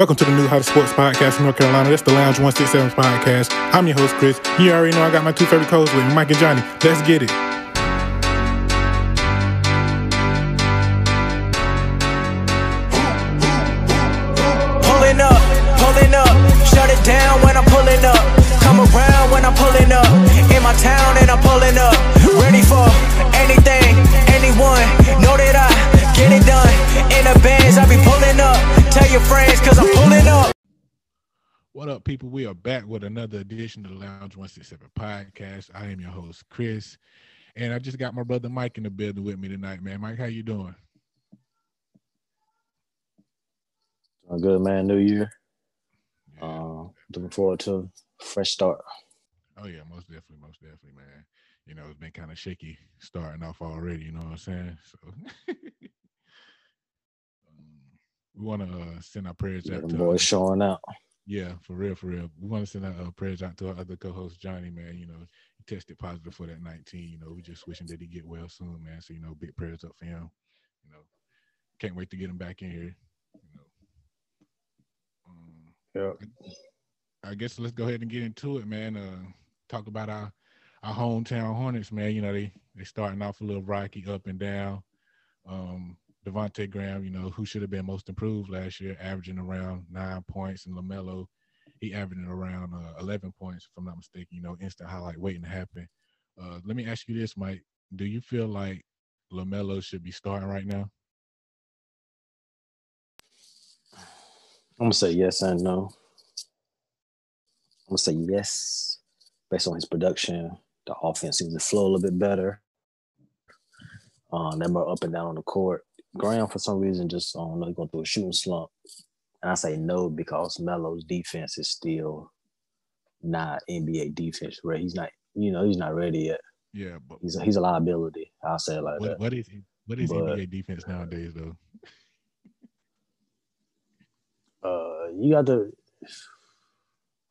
Welcome to the new How to Sports podcast from North Carolina. That's the Lounge 167 podcast. I'm your host, Chris. You already know I got my two favorite co-hosts with me, Mike and Johnny. Let's get it. Friends, cause I'm pulling up. What up, people? We are back with another edition of the Lounge 167 podcast. I am your host, Chris. And I just got my brother Mike in the building with me tonight, man. Mike, how you doing? Doing good, man. New year. Uh, looking forward to a fresh start. Oh yeah, most definitely, most definitely, man. You know, it's been kind of shaky starting off already. You know what I'm saying? So we want to uh, send our prayers out them to boys showing out. yeah, for real, for real. We want to send our uh, prayers out to our other co-host Johnny, man. You know, he tested positive for that 19. You know, we just wishing that he get well soon, man. So you know, big prayers up for him. You know, can't wait to get him back in here. You know. Um, Yep. I guess let's go ahead and get into it, man. Uh, talk about our our hometown Hornets, man. You know they they starting off a little rocky, up and down. Um, Devonte' Graham, you know, who should have been most improved last year, averaging around nine points, and LaMelo, he averaging around uh, eleven points, if I'm not mistaken. You know, instant highlight waiting to happen. Uh, let me ask you this, Mike: Do you feel like LaMelo should be starting right now? I'm gonna say yes and no. I'm gonna say yes, based on his production. The offense seems to flow a little bit better. Um, they're more up and down on the court. Graham, for some reason, just I don't know, going through a shooting slump. And I say no because Melo's defense is still not NBA defense where he's not, you know, he's not ready yet. Yeah, but He's a, he's a liability. I'll say it like what, that. what is what is But- NBA defense nowadays, though? uh you got to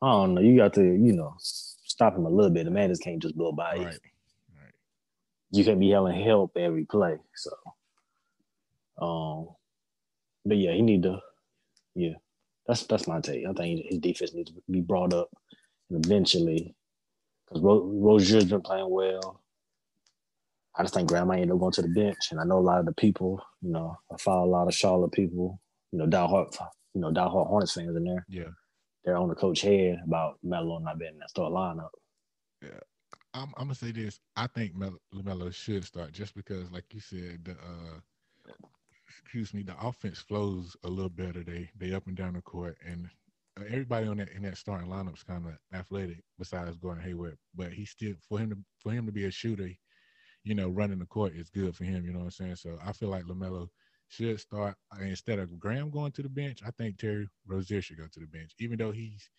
I don't know, you got to, you know, stop him a little bit. The man just can't just blow by you. Right, right. You can't be having help every play. So um but yeah, he need to yeah. That's that's my take. I think his defense needs to be brought up eventually because Ro- Rozier's been playing well. I just think Graham ended up going to the bench, and I know a lot of the people. You know, I follow a lot of Charlotte people. You know, diehard, you know, diehard Hornets fans in there. Yeah. They're on the coach head about Melo not being in that start lineup. I'm, I'm gonna say this. I think Mel- LaMelo should start just because, like you said, the uh, excuse me, the offense flows a little better. They they up and down the court, and uh, everybody on that in that starting lineup is kind of athletic. Besides Gordon Hayward, but he still for him to for him to be a shooter, you know, running the court is good for him. You know what I'm saying? So I feel like LaMelo should start uh, instead of Graham going to the bench. I think Terry Rozier should go to the bench, even though he's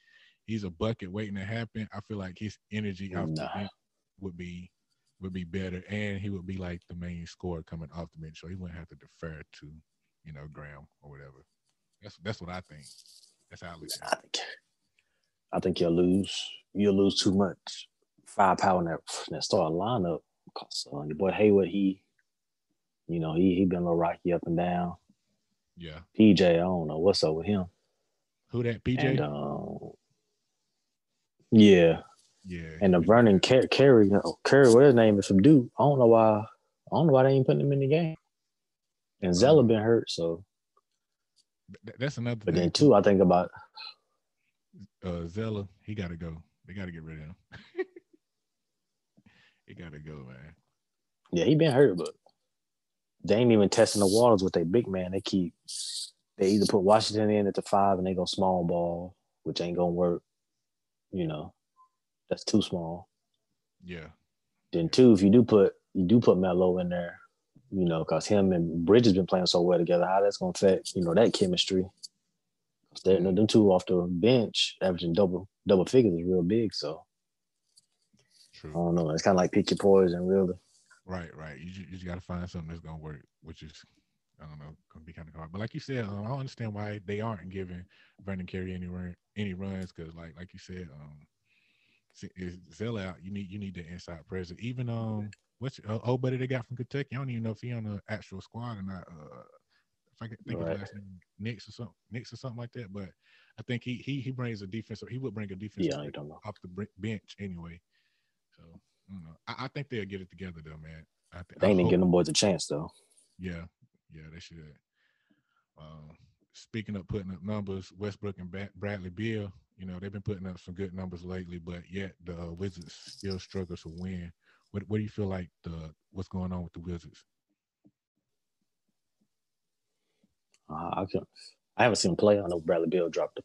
he's a bucket waiting to happen. I feel like his energy off the bench would be would be better, and he would be like the main scorer coming off the bench, so he wouldn't have to defer to you know Graham or whatever. That's that's what I think. That's how I look at I think, I think you'll lose. You'll lose too much firepower in that, in that start lineup. Cause uh, your boy Hayward, he, you know, he he been a little rocky up and down. Yeah, PJ, I don't know what's up with him. who that PJ? And um, yeah, yeah, and the Vernon Car- Carey, Carey, what his name is from Duke. I don't know why. I don't know why they ain't putting him in the game. And Zeller been hurt, so. That's another But thing. then too, I think about uh, Zeller, he got to go. They got to get rid of him. he got to go, man. Yeah, he been hurt, but they ain't even testing the waters with their big man. They keep they either put Washington in at the five and they go small ball, which ain't gonna work. You know, that's too small. Yeah, Then two, if you do put you do put Melo in there, you know, because him and Bridges been playing so well together, how that's gonna affect you know that chemistry. they them two off the bench averaging double double figures is real big. So I don't know. It's kind of like pick your poison, really. Right, right. You, ju- you just got to find something that's gonna work, which is I don't know, gonna be kind of hard. But like you said, um, I don't understand why they aren't giving Vernon Carey any run, any runs because, like, like you said, um, is Zell out? You need you need the inside presence. Even um, what's uh, old buddy they got from Kentucky? I don't even know if he on the actual squad or not. Uh, If I can think Right. of last name, Nix or something, Nix or something like that. But I think he he he brings a defense. or He would bring a defense Yeah, I don't know. off the bench anyway. So I don't know. I, I think they'll get it together though, man. I think They I ain't hope- giving them boys a chance though. Yeah, yeah, they should. Um, speaking of putting up numbers, Westbrook and Bradley Beal, you know, they've been putting up some good numbers lately, but yet the uh, Wizards still struggle to win. What What do you feel like the what's going on with the Wizards? Uh, I can I haven't seen him play. I know Bradley Beal dropped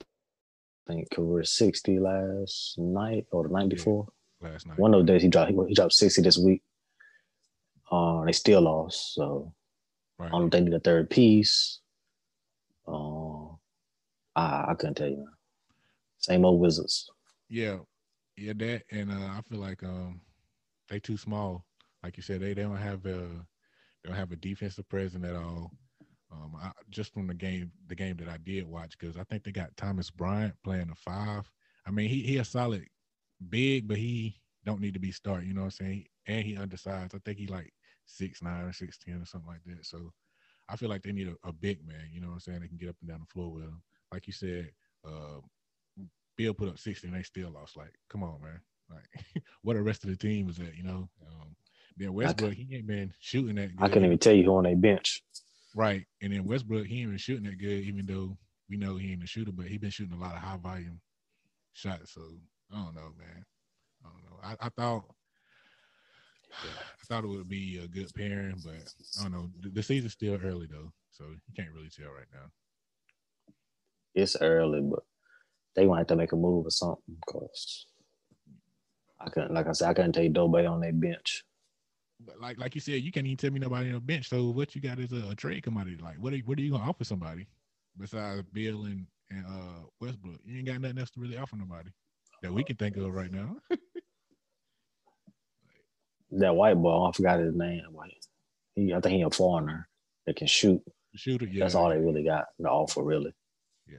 I think career sixty last night or the night Yeah. before. Last night, One of those days he dropped he, he dropped sixty this week. Uh, they still lost, so I don't if they need a third piece. Uh, I I couldn't tell you. Man. Same old Wizards. Yeah, yeah, that and uh, I feel like um they too small. Like you said, they, they don't have a they don't have a defensive presence at all. Um, I, just from the game, the game that I did watch, because I think they got Thomas Bryant playing a five. I mean, he he a solid big, but he don't need to be start. You know what I'm saying? And he undersized. I think he like six nine or six ten or something like that. So I feel like they need a, a big man. You know what I'm saying? They can get up and down the floor with him. Like you said, uh, Beal put up 60 and they still lost. Like, come on, man. Like, what the rest of the team was at, you know? Um, then Westbrook, he ain't been shooting that good. I couldn't even tell you who on their bench. Right. And then Westbrook, he ain't been shooting that good, even though we know he ain't a shooter, but he been shooting a lot of high volume shots. So I don't know, man. I don't know. I, I thought I thought it would be a good pairing, but I don't know. The, the season's still early though, so you can't really tell right now. It's early, but they have to make a move or something. Cause I couldn't, like I said, I couldn't take Dobe on their bench. But like like you said, you can't even tell me nobody on the bench. So what you got is a, a trade commodity. Like what are what are you gonna offer somebody besides Beal and and uh, Westbrook? You ain't got nothing else to really offer nobody that we can think of right now. That white boy, I forgot his name. He, I think he a foreigner that can shoot. Shooter, yeah, That's all they really got to offer, really. Yeah.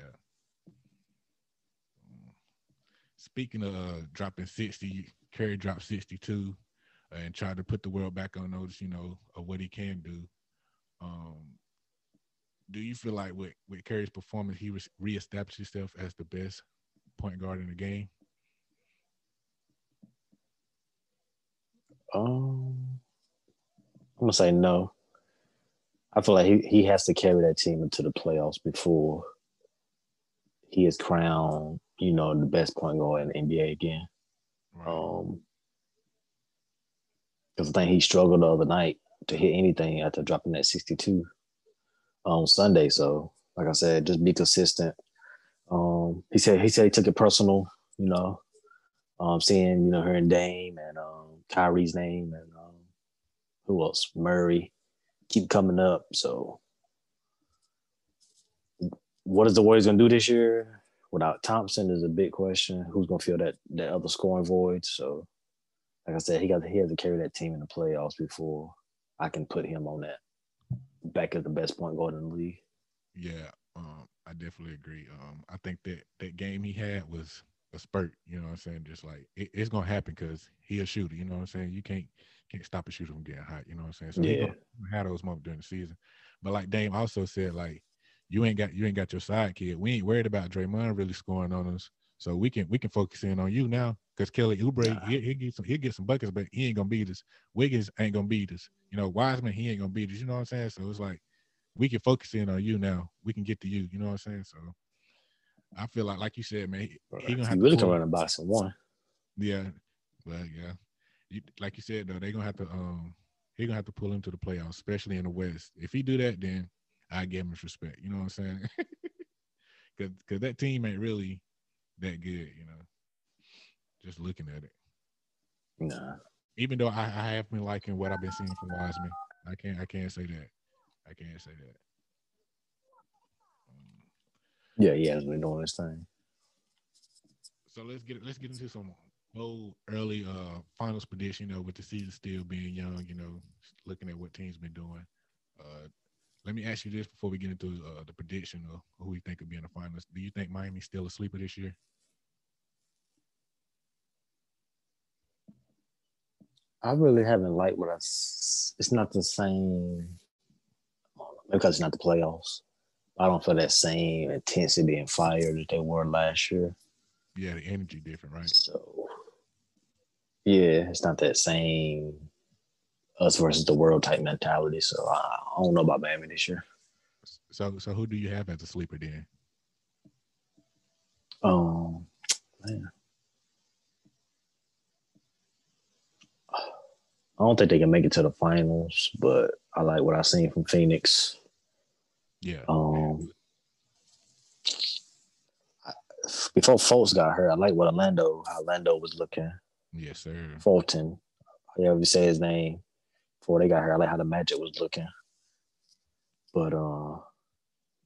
Mm. Speaking of uh, dropping 60, Curry dropped 62 uh, and tried to put the world back on notice, you know, of what he can do. Um, do you feel like with, with Curry's performance, he re- reestablished himself as the best point guard in the game? Um, I'm gonna say no. I feel like he, he has to carry that team into the playoffs before he is crowned, you know, the best point guard in the NBA again. Right. Um, because I think he struggled the other night to hit anything after dropping that 62 on Sunday. So, like I said, just be consistent. Um, he said he said he took it personal, you know, um, seeing you know her and Dame and um, Kyrie's name and um, who else? Murray keep coming up. So, what is the Warriors gonna do this year without Thompson is a big question. Who's gonna fill that that other scoring void? So, like I said, he got he has to carry that team in the playoffs before I can put him on that back as the best point guard in the league. Yeah, um, I definitely agree. Um, I think that that game he had was a spurt. You know what I'm saying? Just like it, it's gonna happen because he a shooter. You know what I'm saying? You can't can't stop a shooter from getting hot. You know what I'm saying? So Yeah. gonna have those moments during the season. But like Dame also said, like you ain't got you ain't got your side kid. We ain't worried about Draymond really scoring on us. So we can we can focus in on you now because Kelly Oubre Nah. he he get some he'll get some buckets, but he ain't gonna beat us. Wiggins ain't gonna beat us. You know Wiseman he ain't gonna beat us. You know what I'm saying? So it's like we can focus in on you now. We can get to you. You know what I'm saying? So I feel like, like you said, man, he, he gonna have really to run a box and one. Yeah, well, yeah. You, like you said though, they gonna have to um he gonna have to pull him to the playoffs, especially in the West. If he do that, then I give him his respect. You know what I'm saying? Because because that team ain't really that good. You know, just looking at it. Nah. Even though I, I have been liking what I've been seeing from Wiseman, I can't I can't say that. I can't say that. Um, Yeah, he has been doing his thing. so let's get let's get into some old early uh finals prediction. You know, with the season still being young, you know, looking at what teams been doing. Uh, let me ask you this before we get into uh, the prediction of who we think will be in the finals. Do you think Miami's still a sleeper this year? I really haven't liked what I. It's not the same. because it's not the playoffs. I don't feel that same intensity and fire that they were last year. Yeah, the energy different, right? So yeah, it's not that same us versus the world type mentality. So I, I don't know about Miami this year. So, so who do you have as a sleeper then? Um, man. I don't think they can make it to the finals, but I like what I've seen from Phoenix. Yeah. Um, I- before Fultz got hurt, I like what Orlando, how Orlando was looking. Yes, sir. Fulton, however you say his name, before they got here. I like how the Magic was looking. But uh,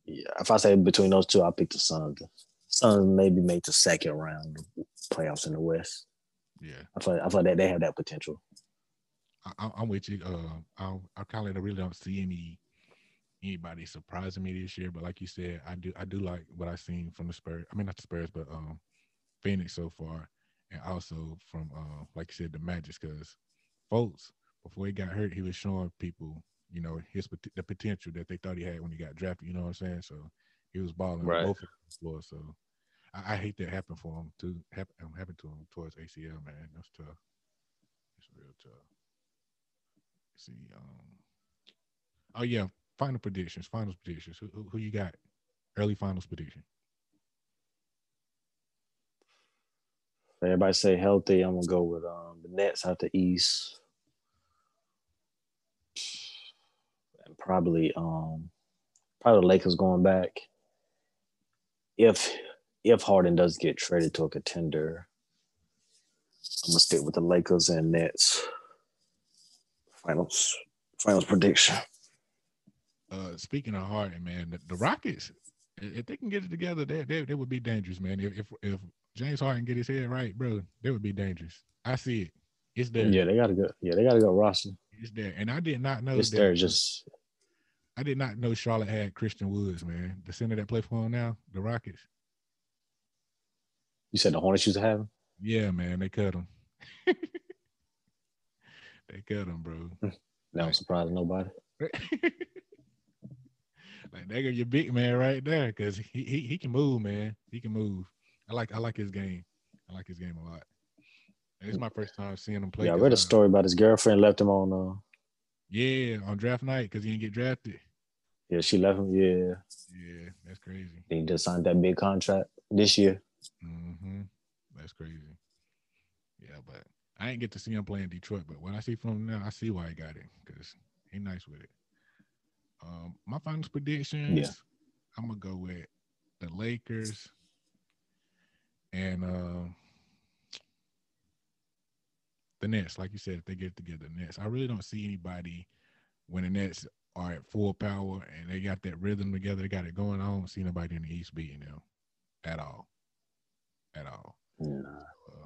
yeah, if I say between those two, I pick the Suns. Suns maybe make the second round of playoffs in the West. Yeah, I feel I feel that they have that potential. I, I'm with you. Uh, I I kind of really don't see any anybody surprising me this year. But like you said, I do I do like what I've seen from the Spurs. I mean, not the Spurs, but um, Phoenix so far, and also from uh, like you said, the Magic. Because folks, before he got hurt, he was showing people, you know, his the potential that they thought he had when he got drafted. You know what I'm saying? So he was balling Right. both of the floor. So I, I hate that happened for him too. Happen, um, happened to him towards ACL, man. That's tough. It's real tough. Let's see. Um. Oh yeah, final predictions. Finals predictions. Who, who, who you got? Early finals prediction. Everybody say healthy, I'm gonna go with um, the Nets out the East, and probably um, probably the Lakers going back. If if Harden does get traded to a contender, I'm gonna stick with the Lakers and Nets. Finals finals prediction. Uh, speaking of Harden, man, the, the Rockets, if they can get it together, they, they they would be dangerous, man. If if, if James Harden get his head right, bro, they would be dangerous. I see it. It's there. Yeah, they got a good. Yeah, they got a good roster. It's there. And I did not know It's that. there. Just I did not know Charlotte had Christian Woods, man. The center that play for them now, the Rockets. you said the Hornets used to have him. Yeah, man, they cut him. they cut him, bro. Hmm. That don't surprise nobody. like they got your big man right there because he, he he can move, man. He can move. I like I like his game. I like his game a lot. It's my first time seeing him play. Yeah, I read a uh, story about his girlfriend left him on. Uh, Yeah, on draft night because he didn't get drafted. yeah, she left him. Yeah, Yeah, that's crazy. he just signed that big contract this year. hmm That's crazy. Yeah, but I ain't get to see him play in Detroit. But when I see from him now, I see why he got it because he nice with it. Um, my finals predictions. I'm gonna go with the Lakers and uh, the Nets. Like you said, if they get it together, the Nets. I really don't see anybody when the Nets are at full power and they got that rhythm together. They got it going on. I don't see nobody in the East beating them at all, at all. Nah. Uh,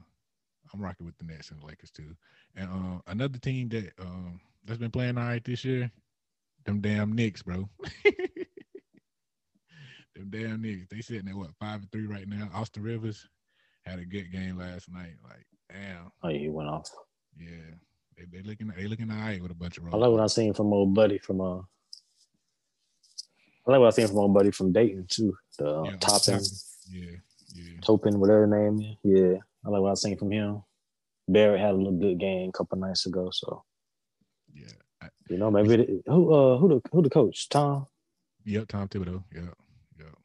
I'm rocking with the Nets and the Lakers too. And uh, another team that um, that's been playing all right this year, them damn Knicks, bro. them damn Knicks. They sitting at what five and three right now. Austin Rivers had a good game last night. Like, damn, Oh, yeah, he went off. Yeah. They they looking they looking all right with a bunch of I like what I seen from old buddy from uh. I like what I seen from old buddy from Dayton too. The uh, Yeah, Toppin, Yeah, yeah. Toppin, whatever name is. Yeah, I like what I seen from him. Barrett had a little good game a couple nights ago, so Yeah. I, you know maybe it, who uh who the who the coach Tom. yep, Tom Thibodeau. Yep. Yep.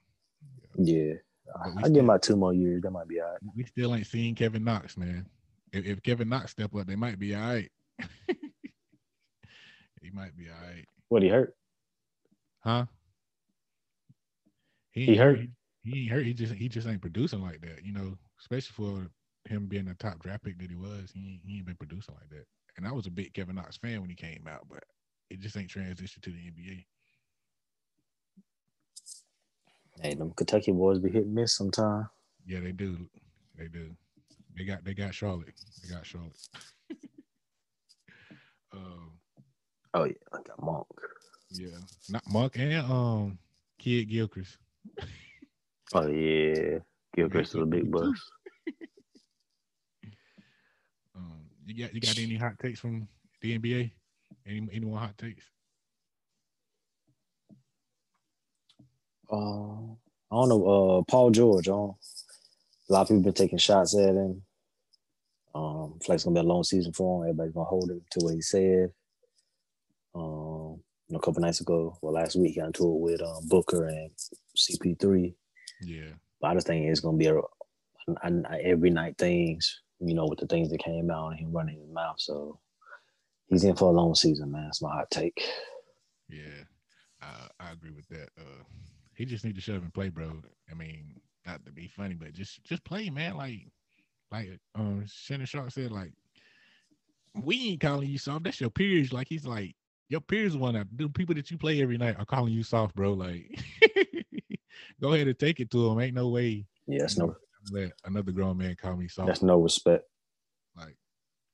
Yeah, I, I give about two more years. That might be all right. We still ain't seen Kevin Knox, man. If, if Kevin Knox step up, they might be all right. he might be all right. What he hurt? Huh? He ain't- hurt? He, he ain't hurt. He just he just ain't producing like that. You know, especially for him being the top draft pick that he was. He ain't, he ain't been producing like that. And I was a big Kevin Knox fan when he came out, but it just ain't transitioned to the NBA. Hey, them Kentucky boys be hit and miss sometime. Yeah, they do. They do. They got they got Charlotte. They got Charlotte. um, Oh yeah, I got Monk. yeah, not Monk and um Kid Gilchrist. Oh yeah, Gilchrist is a big bust. Um, you got you got any hot takes from the NBA? Any any more hot takes? Uh, I don't know. Uh, Paul George. Uh, a lot of people been taking shots at him. Um, like it's gonna be a long season for him. Everybody's gonna hold him to what he said. Um, you know, a couple nights ago, well, last week, he got into it with um, Booker and CP3. Yeah. But I just think it's gonna be a every night things. You know, with the things that came out and him running his mouth. So he's in for a long season, man. That's my hot take. Yeah, I, I agree with that. Uh, he just need to shut up and play, bro. I mean, not to be funny, but just just play, man. Like like um Shannon Sharpe said, like we ain't calling you soft. That's your peers. Like he's like your peers one that the people that you play every night are calling you soft, bro. Like go ahead and take it to him. Ain't no way. Yeah, that's no let another grown man call me soft. That's no respect. Like,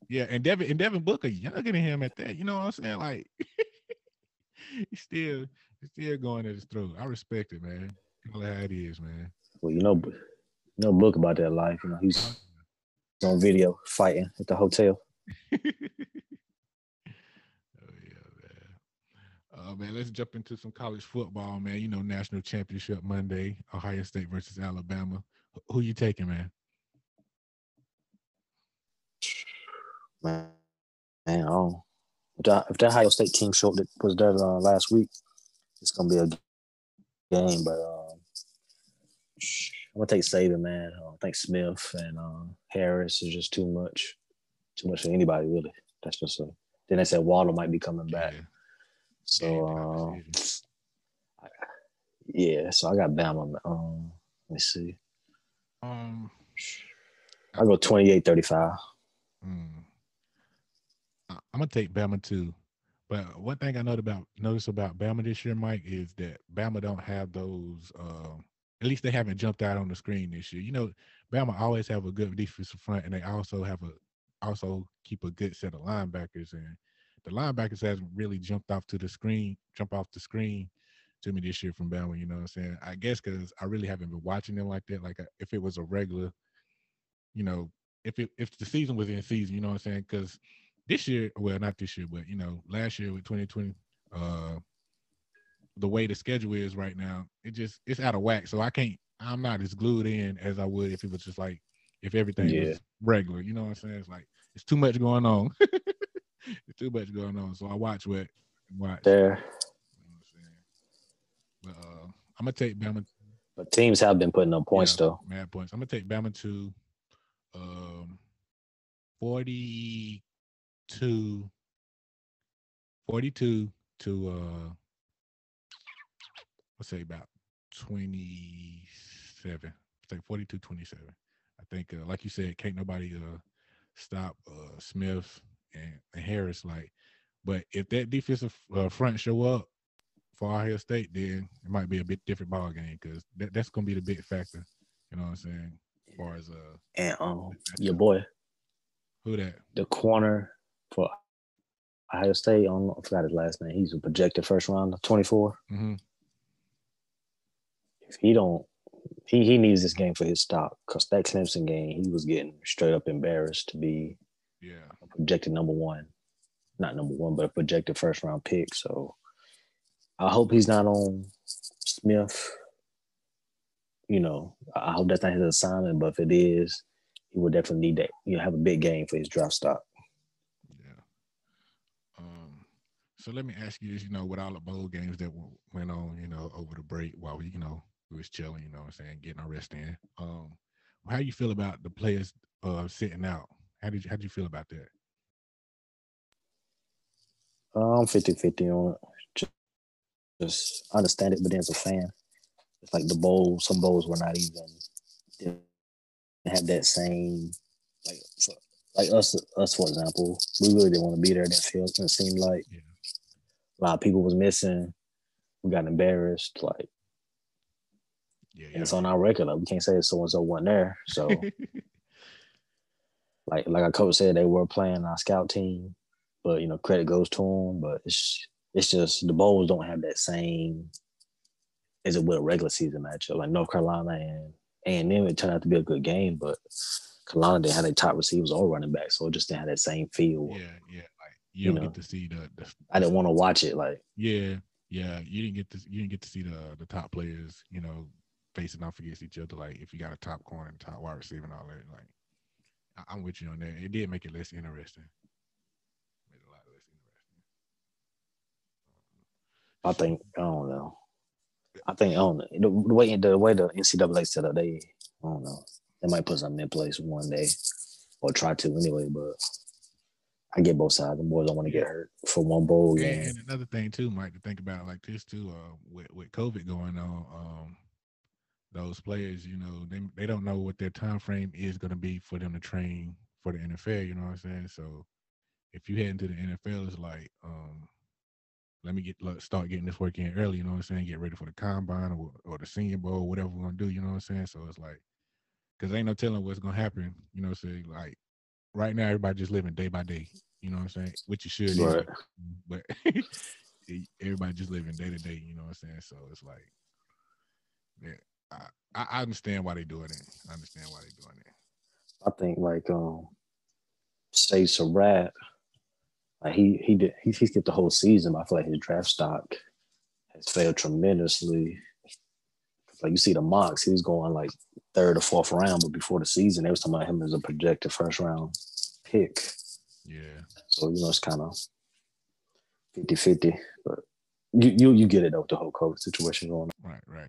yeah, and Devin and Devin Booker younger than him at that. You know what I'm saying? Like, he's still he's still going at his throat. I respect it, man. Call it how it is, man. Well, you know, no book about that life. You know, he's on video fighting at the hotel. oh yeah, man. Uh, man, let's jump into some college football, man. You know, national championship Monday, Ohio State versus Alabama. Who you taking, man? Man, man, oh, if the, if that Ohio State team showed that was there uh, last week, it's gonna be a game. But um, I'm gonna take Saban, man. I think Smith and uh, Harris is just too much, too much for anybody really. That's just a. Then they said Waddle might be coming back. Yeah. So um, yeah, so I got Bama. Um, let me see. Um, I go 28 35. Hmm. I'm gonna take Bama too. But one thing I noticed about notice about Bama this year, Mike, is that Bama don't have those. Uh, at least they haven't jumped out on the screen this year. You know, Bama always have a good defensive front, and they also have a also keep a good set of linebackers. And the linebackers hasn't really jumped off to the screen, jump off the screen to me this year from Bama. You know what I'm saying? I guess because I really haven't been watching them like that. Like uh, if it was a regular, you know, if it if the season was in season, you know what I'm saying? Because this year, well, not this year, but you know, last year with 2020, uh, the way the schedule is right now, it just it's out of whack. So I can't. I'm not as glued in as I would if it was just like if everything yeah. was regular. You know what I'm saying? It's like it's too much going on. it's too much going on. So I watch what watch. There. But uh, I'm gonna take Bama. But teams have been putting up points yeah, though. Mad points. I'm gonna take Bama to um 42 42 to uh let's say about 27. Say 42 27. I think uh, like you said, can't nobody uh stop uh Smith and, and Harris like but if that defensive uh, front show up for Ohio State, then it might be a bit different ball game because that, that's gonna be the big factor. You know what I'm saying? As far as uh and um your boy. Who that? The corner for Ohio State. I, I forgot his last name. He's a projected first round 24. Mm-hmm. He don't, he he needs this game for his stock because that Clemson game, he was getting straight up embarrassed to be yeah projected number one, not number one, but a projected first round pick. So I hope he's not on Smith. You know, I hope that's not his assignment, but if it is, he will definitely need that. You know, have a big game for his draft stock. Yeah. Um. So let me ask you this. You know, with all the bowl games that went on, you know, over the break while we, you know, we was chilling. You know, what I'm saying, getting our rest in. Um, how you feel about the players uh sitting out? How did you, how did you feel about that? I'm 50-50 on it just understand it, but then as a fan, it's like the bowls. Some bowls were not even didn't have that same like for, like us us for example. We really didn't want to be there. That field it seemed like yeah. a lot of people was missing. We got embarrassed. Like, yeah, it's on our record. Like we can't say so and so wasn't there. So, like like our coach said, they were playing our scout team, but you know credit goes to them. But it's it's just the bowls don't have that same as it would a regular season matchup. Like North Carolina and and then it turned out to be a good game, but Carolina didn't have their top receivers or running back, so it just didn't have that same feel. Yeah, yeah. Like you, you don't know, get to see the, the I didn't want to watch it. Like yeah, yeah, you didn't get to you didn't get to see the the top players, you know, facing off against each other. Like if you got a top corner and top wide receiver and all that, like I, am with you on that. It did make it less interesting. Made it a lot less interesting. I think I don't know. I think I don't know. The, the way the way the NCAA set up, they I don't know. They might put something in place one day, or try to anyway. But I get both sides. The boys don't want to get hurt for one bowl game. And another thing too, Mike, to think about like this too, uh, with with COVID going on, um, those players, you know, they they don't know what their time frame is going to be for them to train for the NFL. You know what I'm saying? So if you head into the NFL, it's like, um, let me get let, start getting this work in early. You know what I'm saying? Get ready for the combine or, or the Senior Bowl, whatever we're gonna do. You know what I'm saying? So it's like, cause ain't no telling what's gonna happen. You know, say so like right now everybody just living day by day. You know what I'm saying? Which you should, right. but everybody just living day to day. You know what I'm saying? So it's like, yeah, I, I understand why they're doing it. I understand why they're doing it. I think like um, say Surratt, like he he did he, he skipped the whole season. But I feel like his draft stock has failed tremendously. Like you see the mocks, he was going like third or fourth round, but before the season, they was talking about him as a projected first round pick. Yeah. So, you know, it's kind of 50 50, but you, you you get it though, the whole COVID situation going on. Right, right.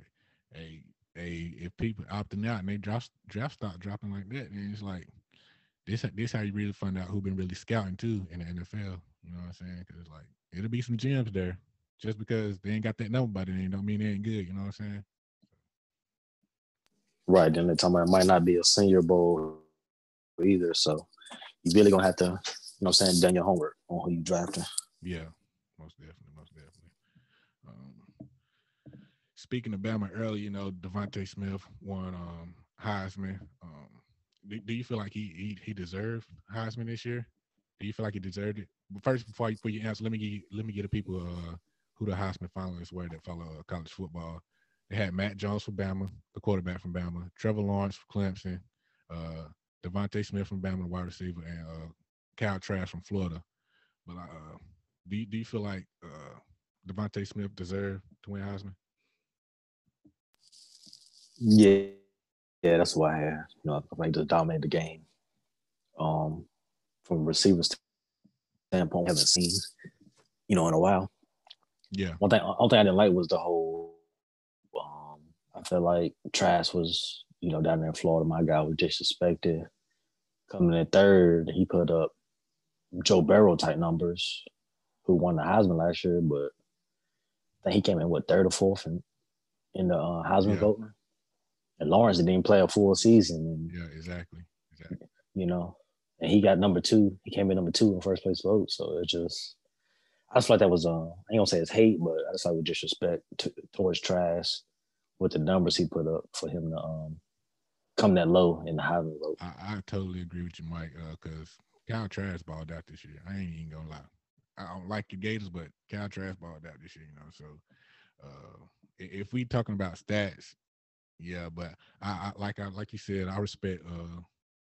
Hey, hey, if people opting out and they draft draft stock dropping like that, then it's like this this how you really find out who been really scouting too in the NFL. You know what I'm saying? Because like it'll be some gems there. Just because they ain't got that number by then don't mean they ain't good. You know what I'm saying? Right. Then they're talking about it might not be a senior bowl either. So you really gonna have to, you know what I'm saying, done your homework on who you drafting. Yeah, most definitely. Um, speaking of Bama early, you know, DeVonta Smith won um, Heisman. Um, do, do, you feel like he, he he deserved Heisman this year? Do you feel like he deserved it? But first, before you put your answer, let me give let me get the people uh, who the Heisman finalists were that follow uh, college football. They had Mac Jones for Bama, the quarterback from Bama, Trevor Lawrence for Clemson, uh, DeVonta Smith from Bama, the wide receiver, and uh, Kyle Trask from Florida. But uh, do you, do you feel like uh, DeVonta Smith deserved to win Heisman? Yeah, yeah, that's why I, you know, I think just dominate the game. Um, from a receiver's standpoint, haven't seen, you know, in a while. Yeah. One thing, one thing I didn't like was the whole I feel like Trask was, you know, down there in Florida, my guy was disrespected. Coming in third, he put up Joe Burrow type numbers, who won the Heisman last year, but I think he came in what third or fourth in, in the uh, Heisman yeah. voting. And Lawrence didn't play a full season. And, yeah, exactly. Exactly. You know, and he got number two. He came in number two in first place vote. So it just, I just feel like that was, uh, I ain't gonna say it's hate, but I just like with disrespect to, towards Trask with the numbers he put up for him to um come that low in the Heisman vote. I, I totally agree with you, Mike, because uh, Kyle Trask balled out this year. I ain't even gonna lie. I don't like the Gators, but Kyle Trask balled out this year, you know. So uh, if we talking about stats, yeah, but I, I like I like you said, I respect uh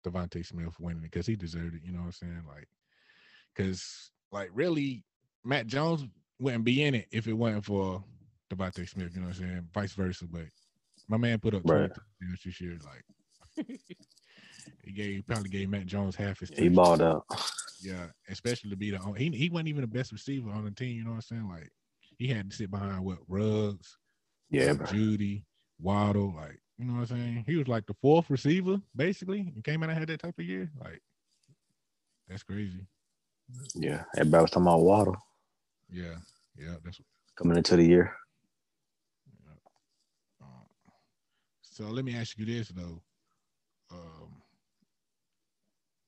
DeVonta Smith winning it because he deserved it, you know what I'm saying? Like because like really Mac Jones wouldn't be in it if it wasn't for DeVonta Smith, you know what I'm saying? Vice versa. But my man put up right. 20 this year. Like he gave probably gave Mac Jones half his He balled out. Yeah, especially to be the he he wasn't even the best receiver on the team, you know what I'm saying? Like he had to sit behind what Ruggs, yeah, Jeudy, Waddle, like you know what I'm saying? He was like the fourth receiver, basically. He came out and had that type of year. Like that's crazy. Yeah, everybody was talking about Waddle. Yeah, yeah, that's coming into the year. So let me ask you this though. Um,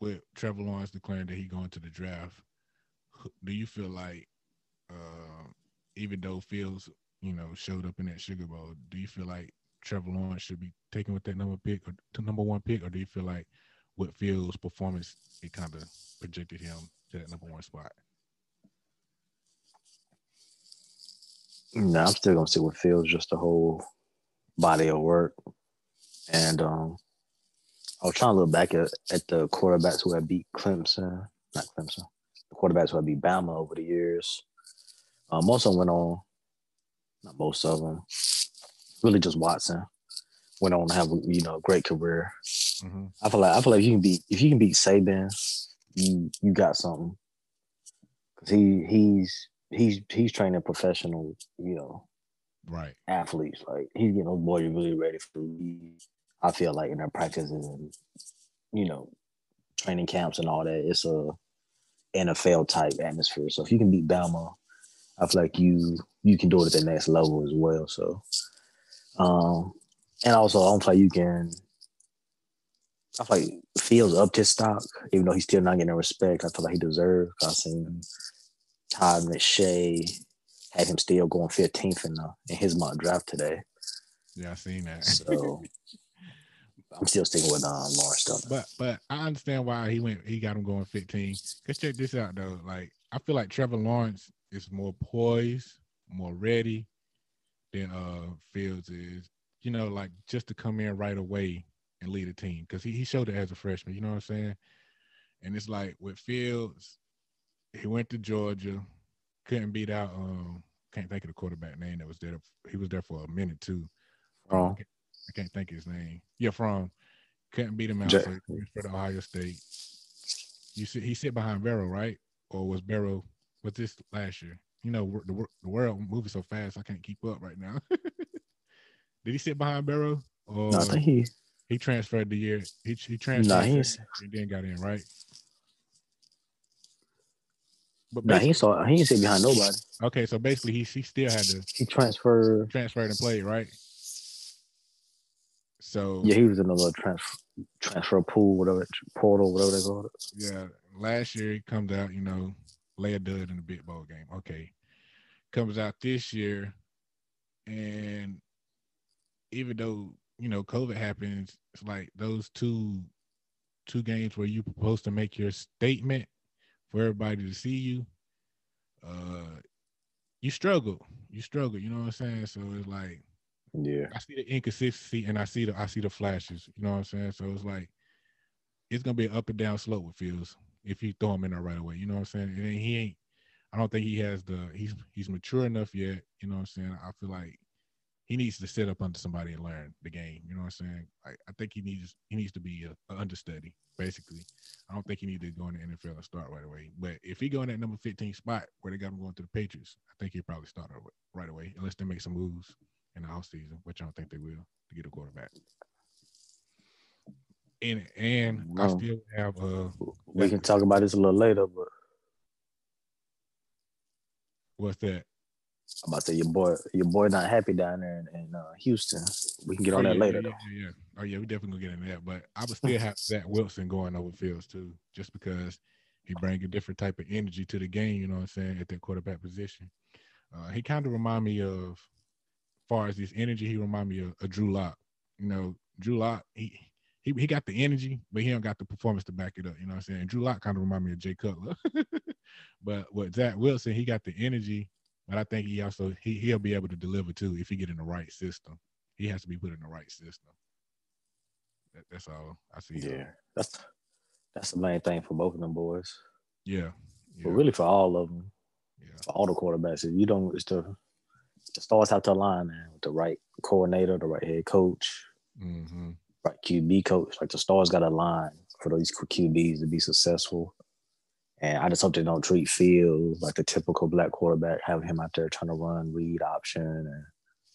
with Trevor Lawrence declaring that he going to the draft, do you feel like, uh, even though Fields, you know, showed up in that Sugar Bowl, do you feel like Trevor Lawrence should be taken with that number pick or to number one pick, or do you feel like with Fields' performance, it kind of projected him to that number one spot? No, I'm still gonna stick with Fields. Just the whole body of work. And um, I was trying to look back at, at the quarterbacks who had beat Clemson, not Clemson, the quarterbacks who had beat Bama over the years. Uh, most of them went on Not most of them. Really, just Watson went on to have a you know a great career. Mhm. I feel like I feel like you can beat if you can beat Saban, you you got something. Cause he he's he's he's training professional, you know, Right. athletes. Like he's getting those boys really ready for. I feel like in their practices and you know training camps and all that, it's a NFL type atmosphere. So if you can beat Bama, I feel like you you can do it at the next level as well. So, um, and also I don't feel like you can. I feel like Fields upped his stock, even though he's still not getting the respect I feel like he deserves. I seen Todd McShay had him still going 15th in, the, in his mock draft today. Yeah, I seen that. So I'm still sticking with um, Lawrence. But but I understand why he went he got him going 15. Cause check this out though. Like I feel like Trevor Lawrence is more poised, more ready than uh Fields is. You know, like just to come in right away and lead a team. Cause he, he showed it as a freshman, you know what I'm saying? And it's like with Fields, he went to Georgia, couldn't beat out um can't think of the quarterback name that was there. He was there for a minute too. Oh. I can't think of his name. Yeah, from couldn't beat him out. Ja- so he transferred Ohio State. You see, he sit behind Burrow, right? Or was Burrow? Was this last year? You know, the the world moving so fast, I can't keep up right now. Did he sit behind Burrow? Or No, I think he. he transferred the year? He he transferred Nah, year and then got in, right? But No, he ain't saw. He ain't sit behind nobody. okay, so basically, he he still had to He transferred. transfer and play, right? So Yeah, he was in the little transfer transfer pool, whatever portal, whatever they call it. yeah, last year he comes out, you know, lay a dud in the big bowl game. Okay. Comes out this year, and even though, you know, COVID happens, it's like those two two games where you're supposed to make your statement for everybody to see you, uh you struggle. You struggle, you know what I'm saying? So it's like Yeah, I see the inconsistency and I see the I see the flashes. You know what I'm saying? So it's like it's gonna be an up and down slope with Fields if you throw him in there right away. You know what I'm saying? And he ain't. I don't think he has the. He's he's mature enough yet. You know what I'm saying? I feel like he needs to sit up under somebody and learn the game. You know what I'm saying? I, I think he needs he needs to be a, a understudy basically. I don't think he needs to go in the NFL and start right away. But if he go in that number 15 spot where they got him going to the Patriots, I think he'll probably start right away unless they make some moves in the offseason, which I don't think they will to get a quarterback. And and I still have uh we can talk about this a little later, but what's that? I'm about to say your boy, your boy not happy down there in, in uh, Houston. We can get on oh, that later yeah, though. yeah, yeah. Oh yeah, we definitely gonna get into that. But I would still have Zach Wilson going over Fields too, just because he bring a different type of energy to the game. You know what I'm saying at that quarterback position. Uh, he kind of remind me of, far as his energy, he remind me of, of Drew Lock. You know, Drew Lock, he. He, he got the energy, but he don't got the performance to back it up. You know what I'm saying? Drew Lock kind of remind me of Jay Cutler. but with Zach Wilson, he got the energy, but I think he also he he'll be able to deliver too if he get in the right system. He has to be put in the right system. That, that's all I see. Yeah, that's that's the main thing for both of them boys. yeah, yeah, But really for all of them, yeah. for all the quarterbacks, if you don't, it's the the stars have to align, man, with the right coordinator, the right head coach, hmm right QB coach. Like the stars got to align for these QBs to be successful. And I just hope they don't treat Fields like the typical black quarterback, having him out there trying to run read option, and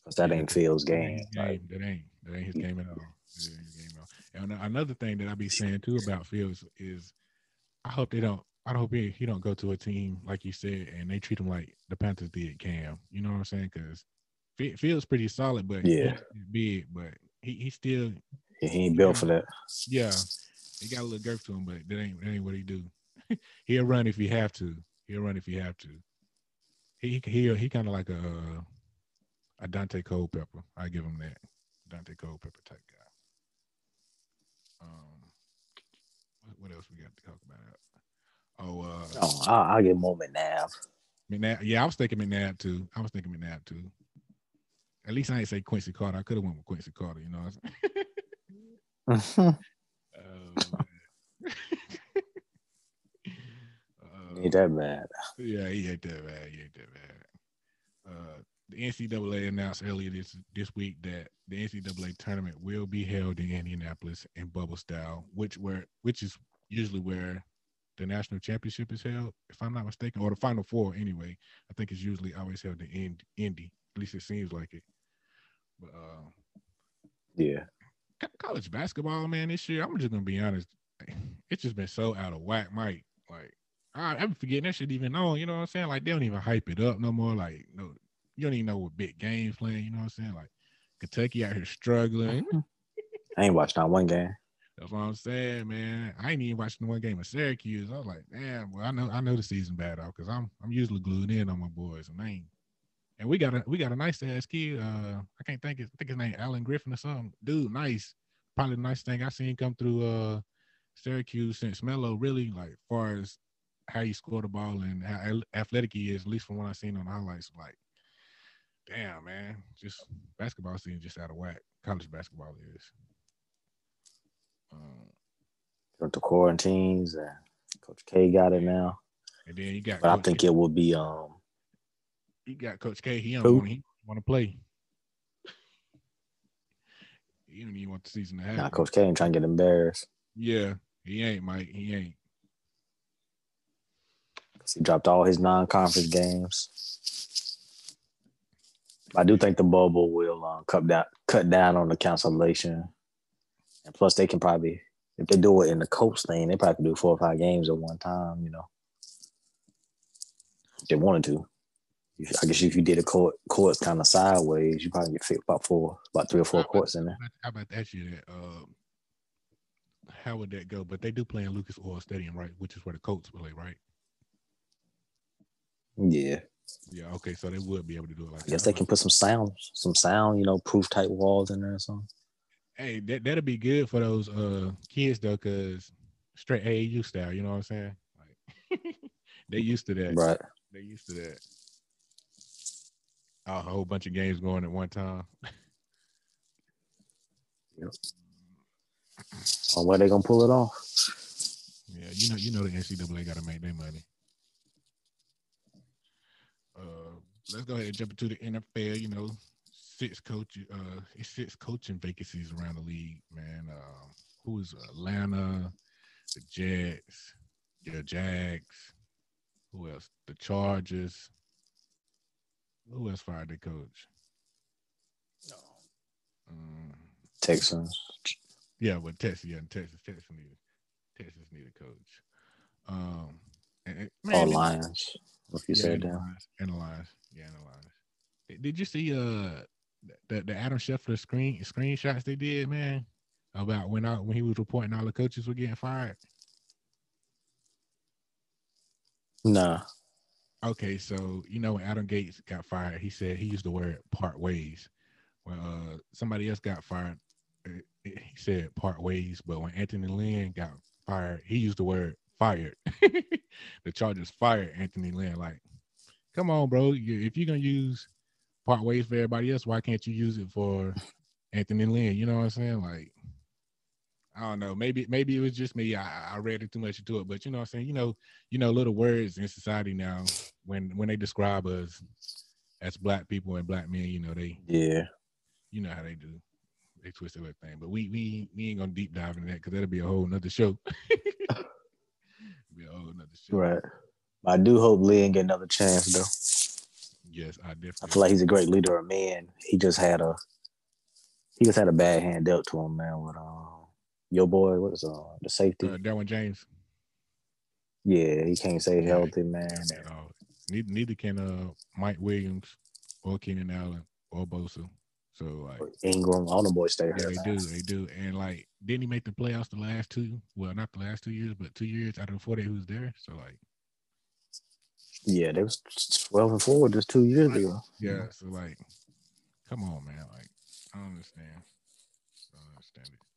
because that ain't Fields' That game. ain't, his Like, game. that ain't that ain't his game at all. That ain't his game at all. And another thing that I be saying too about Fields is, I hope they don't. I hope he, he don't go to a team like you said, and they treat him like the Panthers did Cam. You know what I'm saying? Because Fields pretty solid, but Yeah. big, but he, he still he ain't built for that. Yeah, he got a little girth to him, but that ain't that ain't what he do. He'll run if he have to. He'll run if he have to. He he he kind of like a a Daunte Culpepper. I give him that Daunte Culpepper type guy. Um, what, else we got to talk about? Oh, uh, Oh, I, I'll get more McNabb. McNabb. Yeah, I was thinking McNabb too. I was thinking McNabb too. At least I ain't say Quincy Carter. I could have went with Quincy Carter. You know. Oh, man. Uh, ain't that bad. yeah, he ain't that bad. He ain't that bad. Uh, the NCAA announced earlier this this week that the NCAA tournament will be held in Indianapolis in bubble style, which where which is usually where the national championship is held, if I'm not mistaken, or the final four anyway. I think it's usually always held in Indy. At least it seems like it. But uh, Yeah. College basketball, man, this year, I'm just gonna be honest, it's just been so out of whack, Mike. Like I, I'm forgetting that shit even on, you know what I'm saying? Like they don't even hype it up no more. Like no, you don't even know what big games playing. You know what I'm saying? Like Kentucky out here struggling. Mm-hmm. I ain't watched not one game. That's what I'm saying, man. I ain't even watching one game of Syracuse. I was like, damn, well, I know I know the season bad out because I'm I'm usually glued in on my boys, and I ain't. And we got a we got a nice ass kid. Uh, I can't think it, I think his name Alan Griffin or something. Dude, nice. Probably the nice thing I seen come through uh Syracuse since Melo. Really, like far as how he scored the ball and how athletic he is, at least from what I seen on the highlights. Like, damn, man, just basketball season just out of whack. College basketball is. Um, Went to quarantines and Coach K got it now. and then you got. But I think K, it will be um you got Coach K. He don't want he to play. He don't even want the season to happen. now Coach K ain't trying to get embarrassed. Yeah, he ain't, Mike. He ain't. 'cause He dropped all his non-conference games. I do think the bubble will uh, cut down cut down on the cancellation, and plus they can probably if they do it in the coach thing, they probably can do four or five games at one time. You know, if they wanted to. If- I guess if you did a court courts kind of sideways, you probably get fit about four, about three or four courts in there. How about that You That, um, how would that go? But they do play in Lucas Oil Stadium, right? Which is where the Colts play, right? Yeah, Yeah. Okay, so they would be able to do it like I guess that. they can put some sound, some sound, you know, proof type walls in there or something. Hey, that that'd be good for those uh kids though, cause straight AAU style. You know what I'm saying? Like they used to that. Right. They used to that. A whole bunch of games going at one time. Yep. On where they gonna pull it off? Yeah, you know, you know the NCAA got to make their money. Uh, let's go ahead and jump into the NFL. You know, six coach, uh, it's six coaching vacancies around the league. Man, um, who is Atlanta, the Jets, the Jags, who else? The Chargers. Who else fired their coach? Um, Texans. yeah, but Texas, yeah, Texas, Texas need Texas need a coach. Um, and, and- Or Lions. If you yeah, said and the that. And the Lions, yeah, and the Lions. Did- Did you see uh the the Adam Schefter screen screenshots they did, man, about when I when he was reporting all the coaches were getting fired? Nah. Okay, so you know when Adam Gase got fired, he said he used the word part ways. When uh somebody else got fired, uh, he said part ways. But when Anthony Lynn got fired, he used the word fired. the Chargers fired Anthony Lynn. Like, come on, bro. If you're gonna use part ways for everybody else, why can't you use it for Anthony Lynn? You know what I'm saying? Like, I don't know. Maybe maybe it was just me. I, I read it too much into it, but you know what I'm saying. You know, you know, little words in society now when when they describe us as black people and black men, you know, they Yeah. you know how they do. They twist everything. But we we we ain't gonna deep dive into that because that'll be a whole nother show. be a whole nother show. Right. I do hope Lynn get another chance though. Yes, I definitely. I feel like he's a great leader of men. He just had a he just had a bad hand dealt to him, man. With uh, your boy, what was uh the safety? uh, Derwin James. yeah, he can't stay Yeah. healthy, man. At all. Neither, neither can uh Mike Williams or Keenan Allen or Bosa. So like Ingram, all the boys stay Yeah, they do. They do. And like, didn't he make the playoffs the last two? Well, not the last two years, but two years out of the four that he was there. So like, Yeah, they was twelve and four just two years ago. yeah. So like, come on, man. Like, I don't understand. I don't understand it.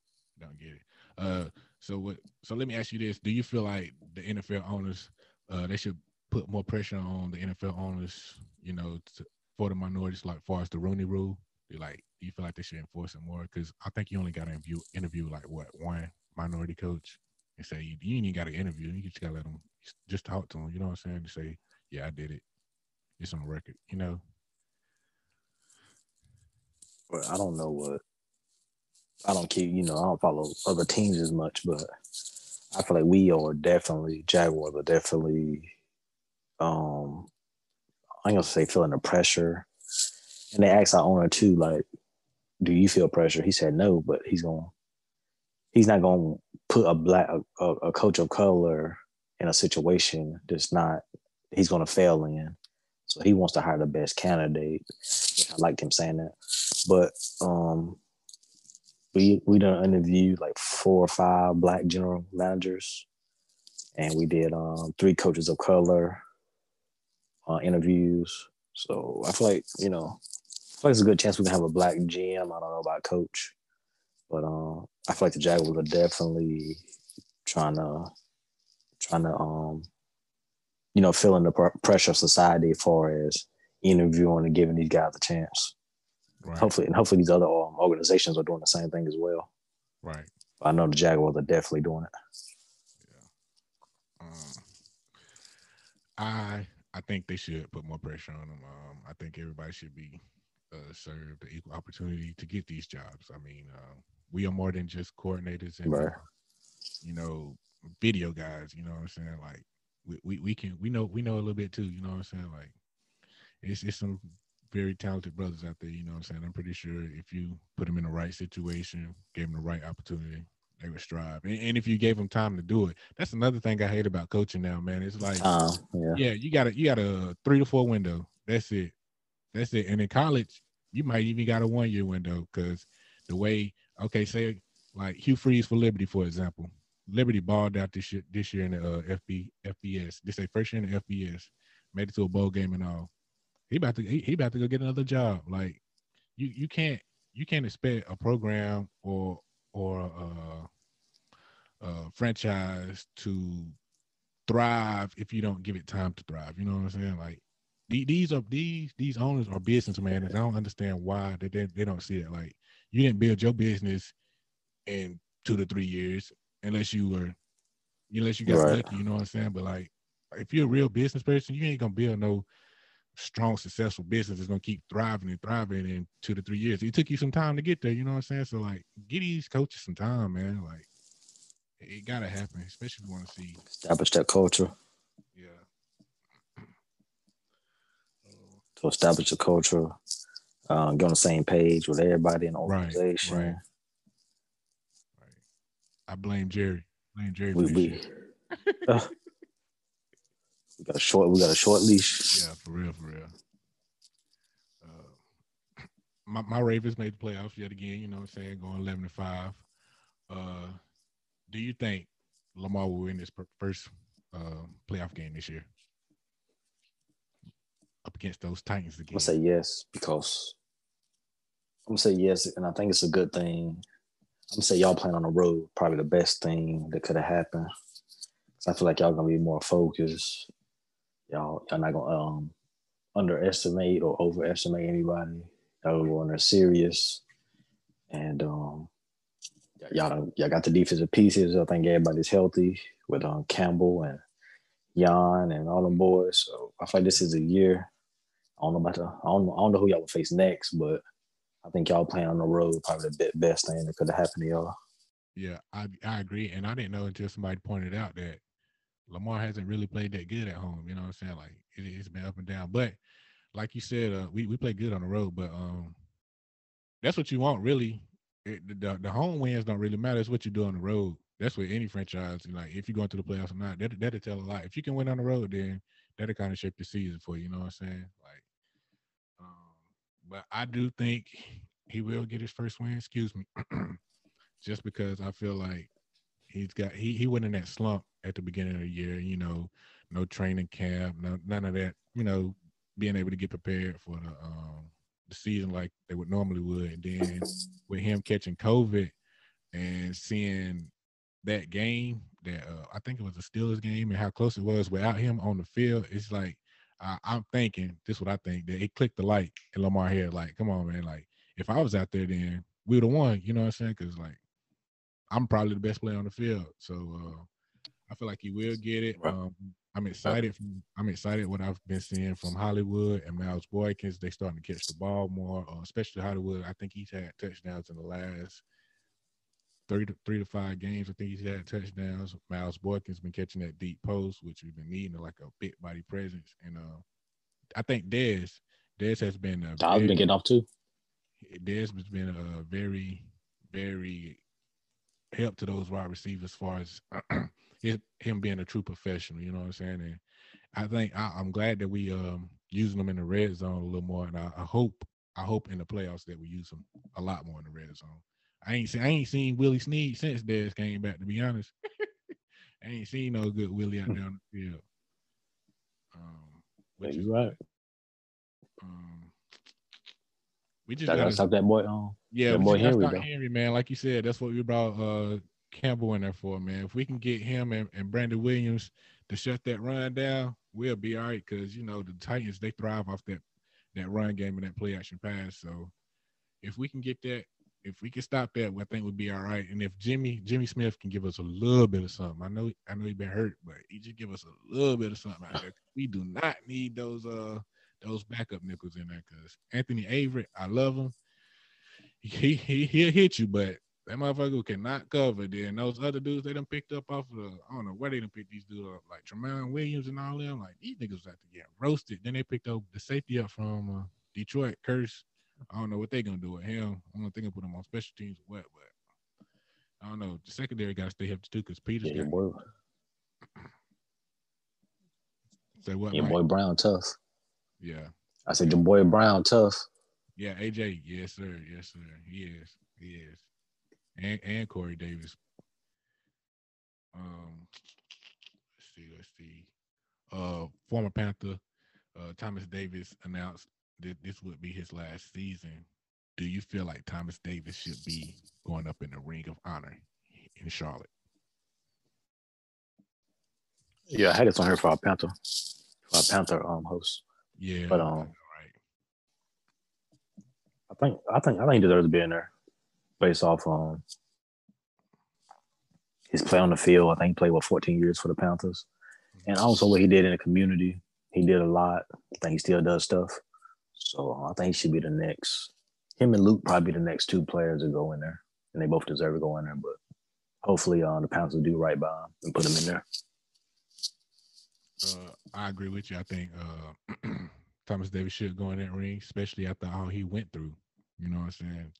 Don't get it. Uh, so what? So let me ask you this: Do you feel like the NFL owners, uh, they should put more pressure on the NFL owners, you know, to, for the minorities, like far as the Rooney Rule? They like, do you feel like they should enforce it more? Because I think you only got to interview interview like what one minority coach and say you, you ain't got to interview. You just got to let them just talk to them. You know what I'm saying? To say, yeah, I did it. It's on record. You know. But I don't know what. I don't keep, you know, I don't follow other teams as much, but I feel like we are definitely Jaguars are definitely. Um, I'm gonna say feeling the pressure, and they asked our owner too, like, "Do you feel pressure?" He said no, but he's going. He's not to put a black a, a coach of color in a situation that's not he's to fail in. So he wants to hire the best candidate. I liked him saying that. But um, we we done interviewed like four or five black general managers, and we did um, three coaches of color uh, interviews. So I feel like you know, I feel like it's a good chance we can have a black GM. I don't know about coach, but um, I feel like the Jaguars are definitely trying to trying to um you know feeling the pr- pressure of society as far as interviewing and giving these guys a chance. Right. Hopefully, and hopefully these other um, organizations are doing the same thing as well. Right. But I know the Jaguars are definitely doing it. Yeah. Um, I I think they should put more pressure on them. Um, I think everybody should be uh, served the equal opportunity to get these jobs. I mean, uh, we are more than just coordinators and right. you know video guys. You know what I'm saying? Like we, we, we can we know we know a little bit too. You know what I'm saying? Like it's it's some very talented brothers out there. You know what I'm saying? I'm pretty sure if you put them in the right situation, gave them the right opportunity, they would strive. And, and if you gave them time to do it, that's another thing I hate about coaching now, man. It's like, uh, yeah. yeah, you got a you got a three to four window. That's it. That's it. And in college, you might even got a one year window because the way, okay, say like Hugh Freeze for Liberty, for example. Liberty balled out this year, this year in the uh, FB FBS. This a first year in the FBS, made it to a bowl game and all. He about to he, he about to go get another job. Like you you can't you can't expect a program or or a, a franchise to thrive if you don't give it time to thrive. You know what I'm saying? Like these are these these owners are businessmen, and I don't understand why they they, they don't see it. Like you didn't build your business in two to three years unless you were unless you got right. lucky, you know what I'm saying? But like if you're a real business person, you ain't gonna build no strong, successful business is gonna keep thriving and thriving in two to three years. It took you some time to get there, you know what I'm saying? So like give these coaches some time, man. Like it gotta happen, especially if you want to see establish that culture. Yeah. to establish a culture, uh, get on the same page with everybody in the organization. Right, right. I blame Jerry. Blame Jerry. We, we, uh, we got a short. We got a short leash. Yeah, for real, for real. Uh, my my Ravens made the playoffs yet again. You know what I'm saying? Going eleven to five. Uh, do you think Lamar will win this first uh, playoff game this year up against those Titans again? I'm gonna say yes because I'm gonna say yes, and I think it's a good thing I'm gonna say y'all playing on the road, probably the best thing that could have happened. I feel like y'all gonna be more focused. Y'all, y'all not gonna um, underestimate or overestimate anybody. Y'all going there serious, and um, y'all y'all got the defensive pieces. I think everybody's healthy with um, Campbell and Jan and all them boys. So I feel like this is a year. I don't know about the I don't I don't know who y'all will face next, but I think y'all playing on the road probably the best thing that could have happened to y'all. Yeah, I I agree, and I didn't know until somebody pointed out that Lamar hasn't really played that good at home. You know what I'm saying? Like it, has been up and down. But like you said, uh, we we play good on the road, but um, that's what you want really. It, the, the home wins don't really matter. It's what you do on the road. That's what any franchise like. If you're going to the playoffs or not, that that'll tell a lot. If you can win on the road, then that'll kind of shape the season for you. You know what I'm saying? Like um, but I do think he will get his first win. Excuse me, just because I feel like he's got he he went in that slump at the beginning of the year. You know, no training camp, no none of that. You know, being able to get prepared for the um the season like they would normally would. And then with him catching COVID and seeing that game that uh, I think it was a Steelers game and how close it was without him on the field, it's like I, am thinking this is what I think that it clicked the light in Lamar head. Like, come on, man. Like, if I was out there, then we would have won. You know what I'm saying? Because like, I'm probably the best player on the field. So uh, I feel like he will get it. Um, I'm excited. From, I'm excited what I've been seeing from Hollywood and Miles Boykins. They starting to catch the ball more, uh, especially Hollywood. I think he's had touchdowns in the last three to three to five games. I think he's had touchdowns. Miles Boykins been catching that deep post, which we've been needing, like a big body presence. And uh, I think Dez, Dez has been a I've been getting off too. Dez has been a very, very help to those wide receivers as far as him being a true professional. You know what I'm saying? And I think I, I'm glad that we um using them in the red zone a little more, and I, I hope I hope in the playoffs that we use them a lot more in the red zone. I ain't seen I ain't seen Willie Snead since Dez came back. To be honest, I ain't seen no good Willie out there on the field. Um, which is right. um, we just gotta gotta stop that boy on. yeah, That boy Henry. Henry, man. Like you said, that's what we brought uh Campbell in there for, man. If we can get him and, and Brandon Williams to shut that run down, we'll be all right. Cause you know the Titans they thrive off that that run game and that play action pass. So if we can get that, if we can stop that, I think we'll be all right. And if Jimmy Jimmy Smith can give us a little bit of something, I know I know he been hurt, but he just give us a little bit of something out there. We do not need those uh those backup nickels in there because Anthony Avery, I love him he he he'll hit you, but that motherfucker cannot cover. Then those other dudes they done picked up off of the, I don't know where they done picked these dudes up, like Tramon Williams and all them. Like these niggas have to get roasted. Then they picked up the safety up from uh, Detroit, Kearse. I don't know what they gonna do with him. I don't think I put him on special teams or what, but I don't know. The secondary got to stay healthy too because Peters Yeah, got boy, say what? your Mike? boy Brown tough. Yeah, I said your boy Brown tough. yeah. AJ, yes sir, yes sir. He is, he is, and and Corey Davis. Um, let's see, let's see. Uh, former Panther uh, Thomas Davis announced that this would be his last season. Do you feel like Thomas Davis should be going up in the Ring of Honor in Charlotte? Yeah, I had this on here for our Panther, for our Panther um host. Yeah, But, um, right. I think I think I think he deserves to be in there, based off um his play on the field. I think he played what 14 years for the Panthers, and also what he did in the community. He did a lot. I think he still does stuff. So uh, I think he should be the next. Him and Luke probably be the next two players to go in there, and they both deserve to go in there. But hopefully, uh, the Panthers will do right by him and put him in there. Uh, I agree with you. I think uh, Thomas Davis should go in that ring, especially after all he went through. You know what I'm saying?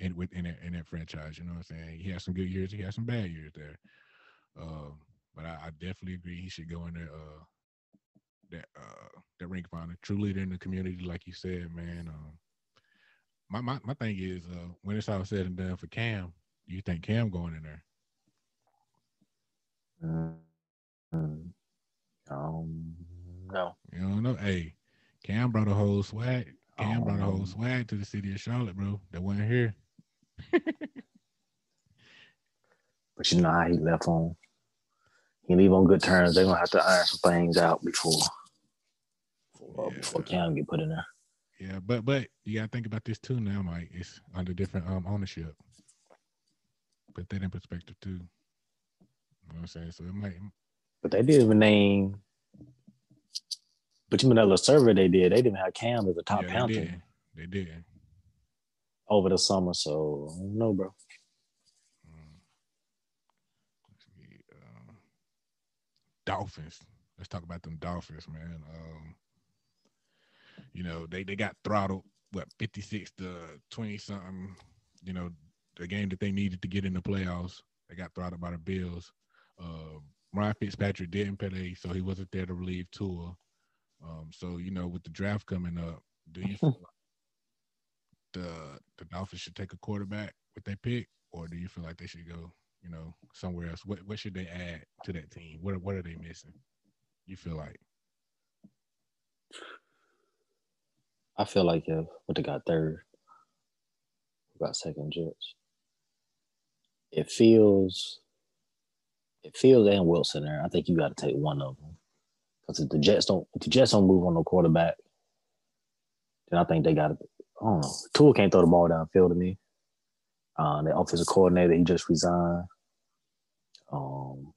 And within that in that franchise, you know what I'm saying? He had some good years, he had some bad years there. Uh, but I, I definitely agree he should go in there. Uh, that uh, that ring honor, true leader in the community, like you said, man. Um, my my my thing is, uh, when it's all said and done for Cam, you think Cam going in there? Mm. Um, no. You don't know. Hey, Cam brought a whole swag. Cam brought a whole Um, swag to the city of Charlotte, bro. That wasn't here. But you know how he left on. He leave on good terms. They're gonna have to iron some things out before before, uh, before Cam get put in there. Yeah, but but you gotta think about this too now, Mike. It's under different um ownership. Put that in perspective too. You know what I'm saying? So it might But they didn't even name. But you mean that little survey they did? They didn't have Cam as a top yeah, they did. They did. over the summer. So no, bro. Let's um, Dolphins. Let's talk about them Dolphins, man. Um, you know, they they got throttled what 56 to 20 something, you know, the game that they needed to get in the playoffs. They got throttled by the Bills. Uh, Ryan Fitzpatrick didn't play, so he wasn't there to relieve Tua. Um, so you know, with the draft coming up, do you feel like the the Dolphins should take a quarterback with their pick, or do you feel like they should go, you know, somewhere else? What what should they add to that team? What what are they missing? You feel like? I feel like if what they got third, got second Jets. It feels, Fields and Wilson there. I think you got to take one of them because if the Jets don't, if the Jets don't move on the quarterback, then I think they got to. I don't know. Tua can't throw the ball downfield to me. Uh, the offensive coordinator he just resigned. Um,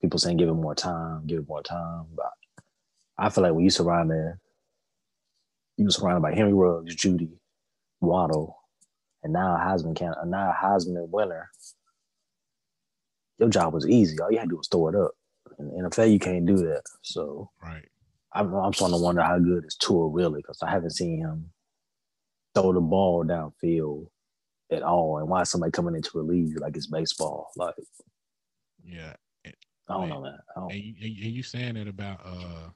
people saying give him more time, give him more time. But I feel like when you surround surrounded, you surrounded by Henry Ruggs, Jeudy, Waddle, and now Heisman can now Heisman winner. Your job was easy. All you had to do was throw it up. In the NFL, you can't do that. So Right. I'm, I'm starting to wonder how good is Tua really because I haven't seen him throw the ball downfield at all. And why is somebody coming into a league like it's baseball? Like Yeah. I don't Man. know, man. Don't, And you, and you saying that about uh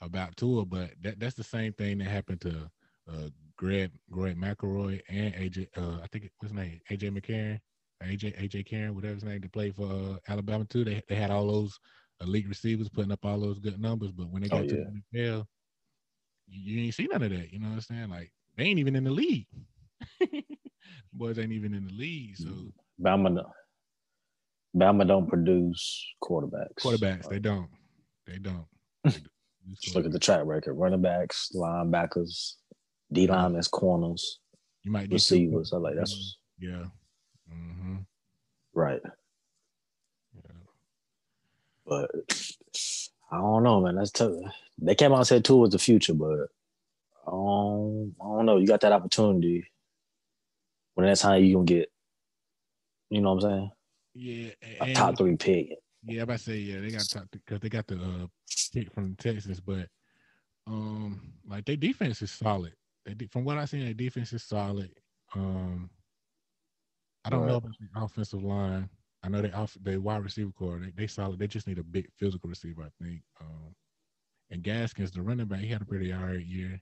about Tua, but that that's the same thing that happened to uh Greg Greg McElroy and AJ uh I think it, what's his name AJ McCarron AJ AJ Karen whatever his name to play for uh, Alabama too. They they had all those elite receivers putting up all those good numbers, but when they Oh, got to yeah. the NFL, you, you ain't see none of that. You know what I'm saying? Like they ain't even in the league. Boys ain't even in the league. So Bama, don't- Bama don't produce quarterbacks. quarterbacks, they don't. They don't. They do. just look at the track record: running backs, linebackers, D linemen, corners, You might receivers. I like that's Yeah. Mm-hmm. right. Yeah. But I don't know, man. That's tough. They came out and said two was the future, but um, I don't know. You got that opportunity. When that's how you gonna get, you know what I'm saying? Yeah. A and- top three pick. Yeah, I'm about to say yeah, they got top because they got the uh, pick from Texas, but um, like their defense is solid. They from what I seen, their defense is solid. Um, I don't know about the offensive line. I know they off they wide receiver core. They they solid. They just need a big physical receiver, I think. Um, and Gaskins, the running back, he had a pretty all right year.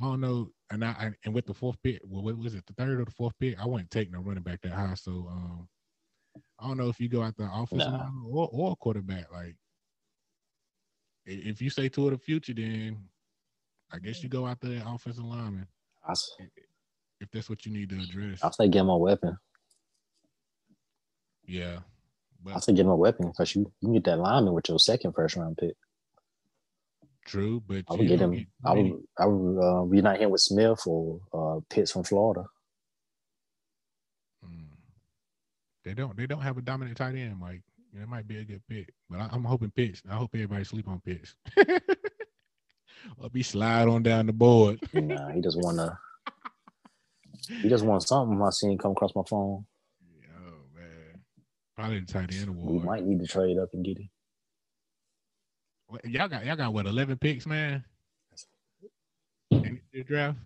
I don't know, and I, I and with the fourth pick, well, what was it, the third or the fourth pick? I wouldn't take no running back that high. So um, I don't know if you go out the offensive Nah. line or or quarterback. Like, if you say to the future, then I guess you go out there offensive lineman I, s- if that's what you need to address. I'll say get my weapon. Yeah, I but say get him a weapon because you, you can get that lineman with your second first round pick. true. But I would get him. I would. I would uh, reunite him with Smith or uh, Pitts from Florida. Mm. They don't. They don't have a dominant tight end, Mike. It might be a good pick, but I, I'm hoping pitch. I hope everybody sleep on Pitts. I'll be slide on down the board. Nah, he just wanna. He just wants something. I seen come across my phone. Probably the tight end We might need to trade up and get him. Y'all got y'all got what eleven picks, man. In the draft.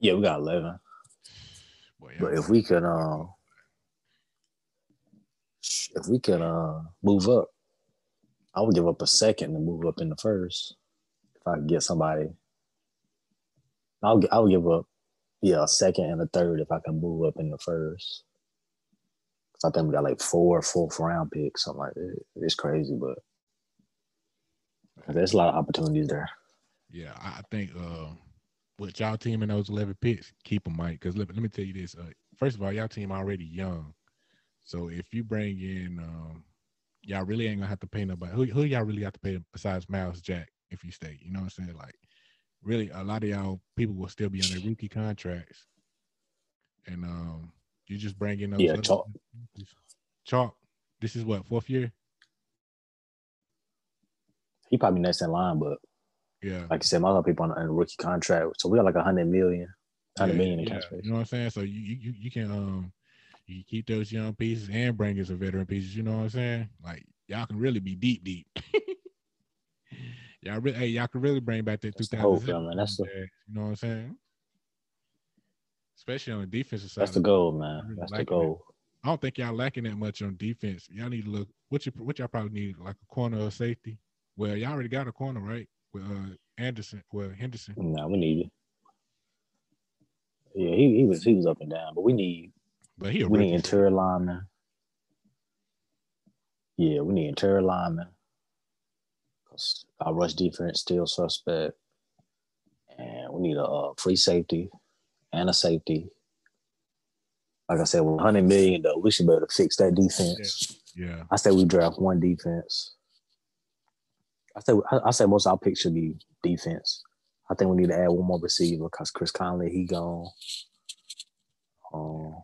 Yeah, we got eleven. Boy, But if we could, uh, if we could uh move up, I would give up a second to move up in the first. If I could get somebody, I'll I would give up, yeah, a second and a third if I can move up in the first. 'Cause I think we got like four fourth round picks, something like that. It's crazy, but there's a lot of opportunities there. Yeah, I think uh, with y'all team in those eleven picks, keep them, Mike. Because let, let me tell you this: uh, first of all, y'all team already young, so if you bring in, um, y'all really ain't gonna have to pay nobody. Who, who y'all really have to pay besides Myles Jack if you stay? You know what I'm saying? Like, really, a lot of y'all people will still be on their rookie contracts, and um, you just bring in those. Yeah, Chalk. Chalk. This is what fourth year. He probably next in line, but Yeah. like you said, my other people on a, rookie contract, so we got like a hundred million, hundred Yeah, million in yeah, space. You know what I'm saying? So you you you- you can um you keep those young pieces and bring in some veteran pieces. You know what I'm saying? Like y'all can really be deep deep. y'all really hey y'all can really bring back that That's the hope, 2007. yeah, man. That's the- you know what I'm saying? Especially on the defensive side. That's the goal, man. really That's the like that. goal. I don't think y'all lacking that much on defense. Y'all need to look what you what y'all probably need like a corner or safety. Well, y'all already got a corner, right? With uh Anderson, well Henderson. No, we need it. Yeah, he, he was he was up and down, but we need But he we need interior lineman. Yeah, we need interior lineman. 'Cause our rush defense still suspect, and we need a uh, free safety and a safety. Like I said, with 100 million though, we should be able to fix that defense. Yeah. I say we draft one defense. I say I, I say most of our picks should be defense. I think we need to add one more receiver because Chris Conley he gone. Um,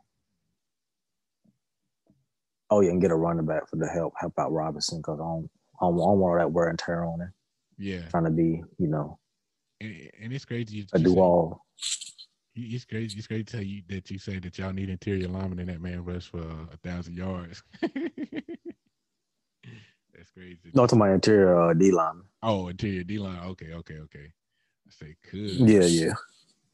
Oh yeah, and get a running back for the help help out Robinson because I don't, I don't, I don't want all that wear and tear on him. Yeah, Trying to be, you know, and, and it's crazy. a do all. It's crazy. It's crazy to tell you that you say that y'all need interior lineman and that man rush for a thousand yards. That's crazy. No, to my interior uh, D line. Oh, interior D line. Okay, okay, okay. I say could. Yeah, yeah.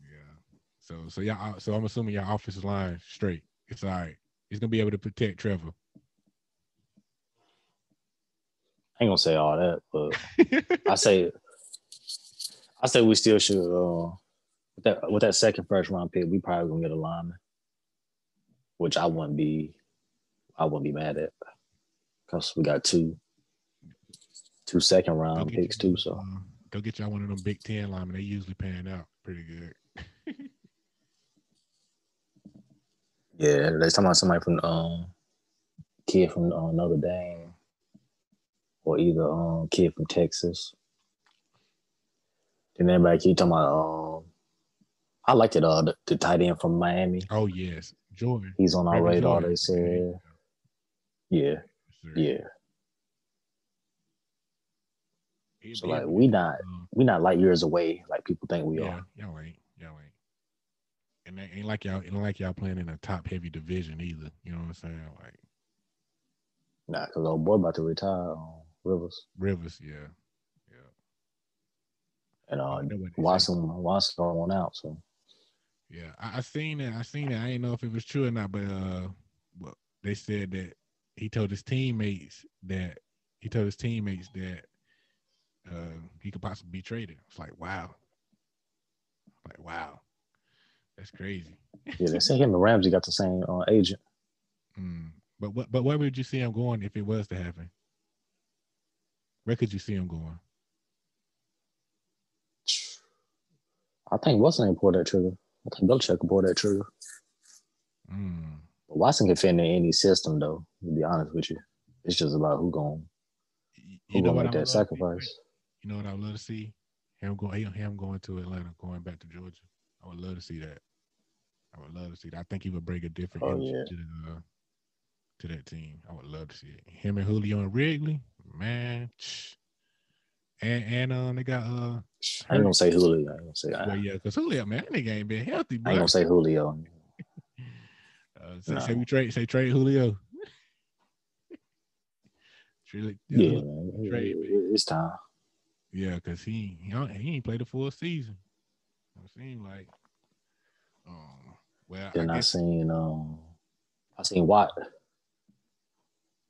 Yeah. So so y'all so I'm assuming your offensive line straight. It's all right. He's gonna be able to protect Trevor. I ain't gonna say all that, but I say, I say we still should. Uh, with that with that second first round pick, we probably gonna get a lineman, which I wouldn't be, I wouldn't be mad at, because we got two, two second round picks you- too. So uh, go get y'all one of them Big Ten linemen. They usually pan out pretty good. yeah, they talking about somebody from um, kid from uh, Notre Dame, or either um kid from Texas. Then everybody keep talking about um, I liked it uh the, the tight end from Miami. Oh yes, Jordan. He's on our Trevor radar. Jordan. They said, yeah, sir. yeah. He'll So like we not um, we not light years away like people think we yeah, are. y'all ain't, y'all ain't. And it ain't like y'all, it ain't like y'all playing in a top heavy division either. You know what I'm saying? Like Nah, cause old boy about to retire on Rivers Rivers, yeah, yeah. and uh I know what they say. Watson Watson going out. So Yeah, I, I seen it. I seen it. I didn't know if it was true or not, but uh, well, they said that he told his teammates that he told his teammates that uh he could possibly be traded. It's like wow, like wow, that's crazy. yeah, they say him and Ramsey got the same uh, agent. Mm. But what? But where would you see him going if it was to happen? Where could you see him going? I think Watson ain't pulled that trigger. I think Belichick can pull that trigger. Mm. But Watson can fit in any system though. To be honest with you, it's just about who going who gonna make that sacrifice. You know what I would love to see? Him going, him going to Atlanta, going back to Georgia. I would love to see that. I would love to see that. I think he would bring a different Oh, yeah. to the, uh, to that team. I would love to see it. Him and Julio and Ridley, man. And and um, they got uh, I ain't gonna say Julio. I ain't gonna say. I, well, yeah, because Julio, man, that nigga ain't been healthy, I ain't bro. gonna say Julio. Uh, say, No. say we trade, say trade Julio. Trade- Yeah, man. Trade, man. it's time. Yeah, because he he, he ain't played a full season. It seemed like, um, well, Then I I seen um, I seen Watt.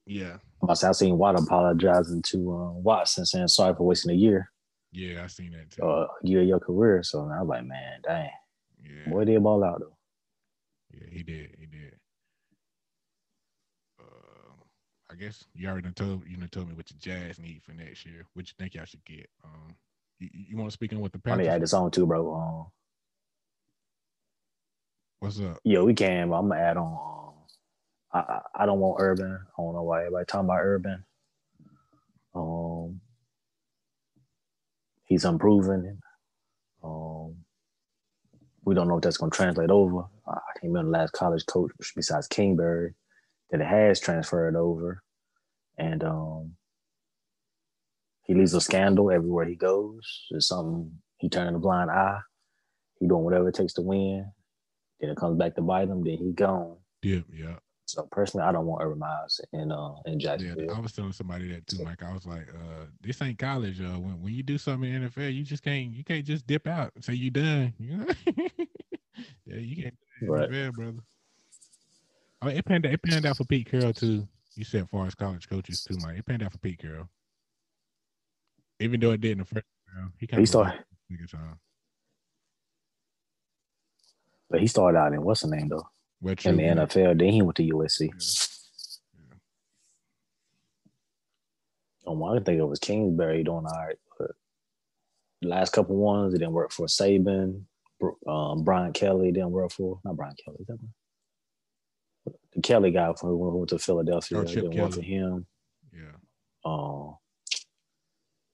Yeah, I seen Watt apologizing to uh, Watson, saying sorry for wasting a year, yeah, I seen that too. uh, year of your career. So I was like, man, dang, yeah, boy, did ball out though. yeah, he did, he did. Uh, I guess you already done told you done told me what your Jags need for next year. What you think y'all should get? Um, you, you want to speak on what the I need Panthers? to add this on too, bro. Um, What's up? yeah, we can. But I'm gonna add on. I, I don't want Urban. I don't know why everybody talking about Urban. Um, he's unproven. Um, we don't know if that's gonna translate over. I can't remember the last college coach besides Kingsbury that it has transferred over, and um, he leaves a scandal everywhere he goes. There's something he turning a blind eye. He doing whatever it takes to win. Then it comes back to bite him. Then he gone. Yeah, yeah. So personally, I don't want Urban Meyer in uh in Jacksonville. Yeah. I was telling somebody that too, Mike. I was like, uh, this ain't college. Uh, when when you do something in the NFL, you just can't you can't just dip out and say you done. You yeah, you can't do that Right. NFL, brother. I mean, it panned out, it panned out for Pete Carroll too. You said far as college coaches too, Mike. It panned out for Pete Carroll. Even though it did in the first round, he kind He of started, but he started out in what's the name though Well, in the yeah. NFL. Then he went to USC. Yeah. Um, I think it was Kingsbury doing all right, but the last couple ones it didn't work for Saban. Um, Brian Kelly didn't work for not Brian Kelly. that one? The Kelly guy who went to Philadelphia Oh, didn't work for him. Yeah. Um,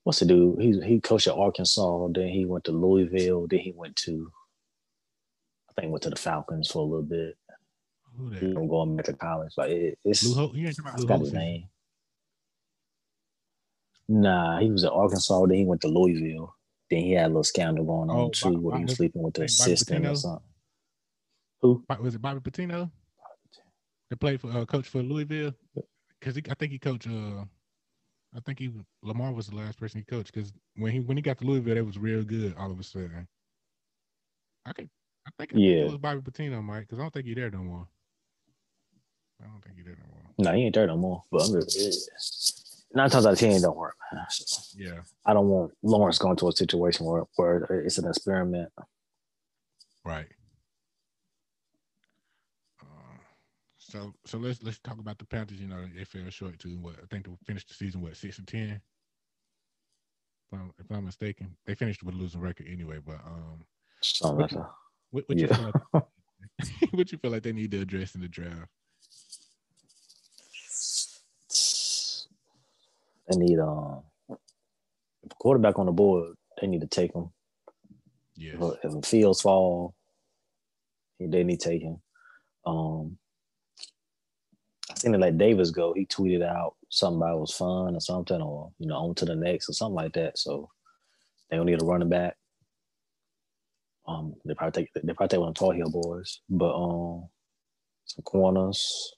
what's the dude? He he coached at Arkansas. Then he went to Louisville. Then he went to, I think, went to the Falcons for a little bit. Who that? I'm going back to college. Like it, it's Lou Ho- you ain't talking I about Lou forgot his Holtz? name. Nah, he was at Arkansas. Then he went to Louisville. Then he had a little scandal going on Oh, too, where he was sleeping with the assistant or something. Who? Was it Bobby Petrino? That played for uh, coach for Louisville? Because I think he coached. Uh, I think he Lamar was the last person he coached. Because when he when he got to Louisville, it was real good. All of a sudden, I think I think, I think Yeah. it was Bobby Petrino, Mike. Because I don't think he's there no more. I don't think he's there no more. No, he ain't there no more. But I'm just, nine times out of ten, it don't work. man. Yeah, I don't want Lawrence going to a situation where, where it's an experiment. right. Uh, so so let's let's talk about the Panthers. You know they fell short to what I think they finished the season what six and ten. If I'm, if I'm mistaken, they finished with a losing record anyway. But um. What, what you Yeah. feel like, what you feel like they need to address in the draft? They need um, quarterback on the board. They need to take him. Yeah. If, if Fields fall, they need taking. Um, I seen it like Davis go. He tweeted out something about it was fun or something, or you know, on to the next or something like that. So they don't need a running back. Um, they probably take they probably take one of the Tar Heel boys, but um, some corners.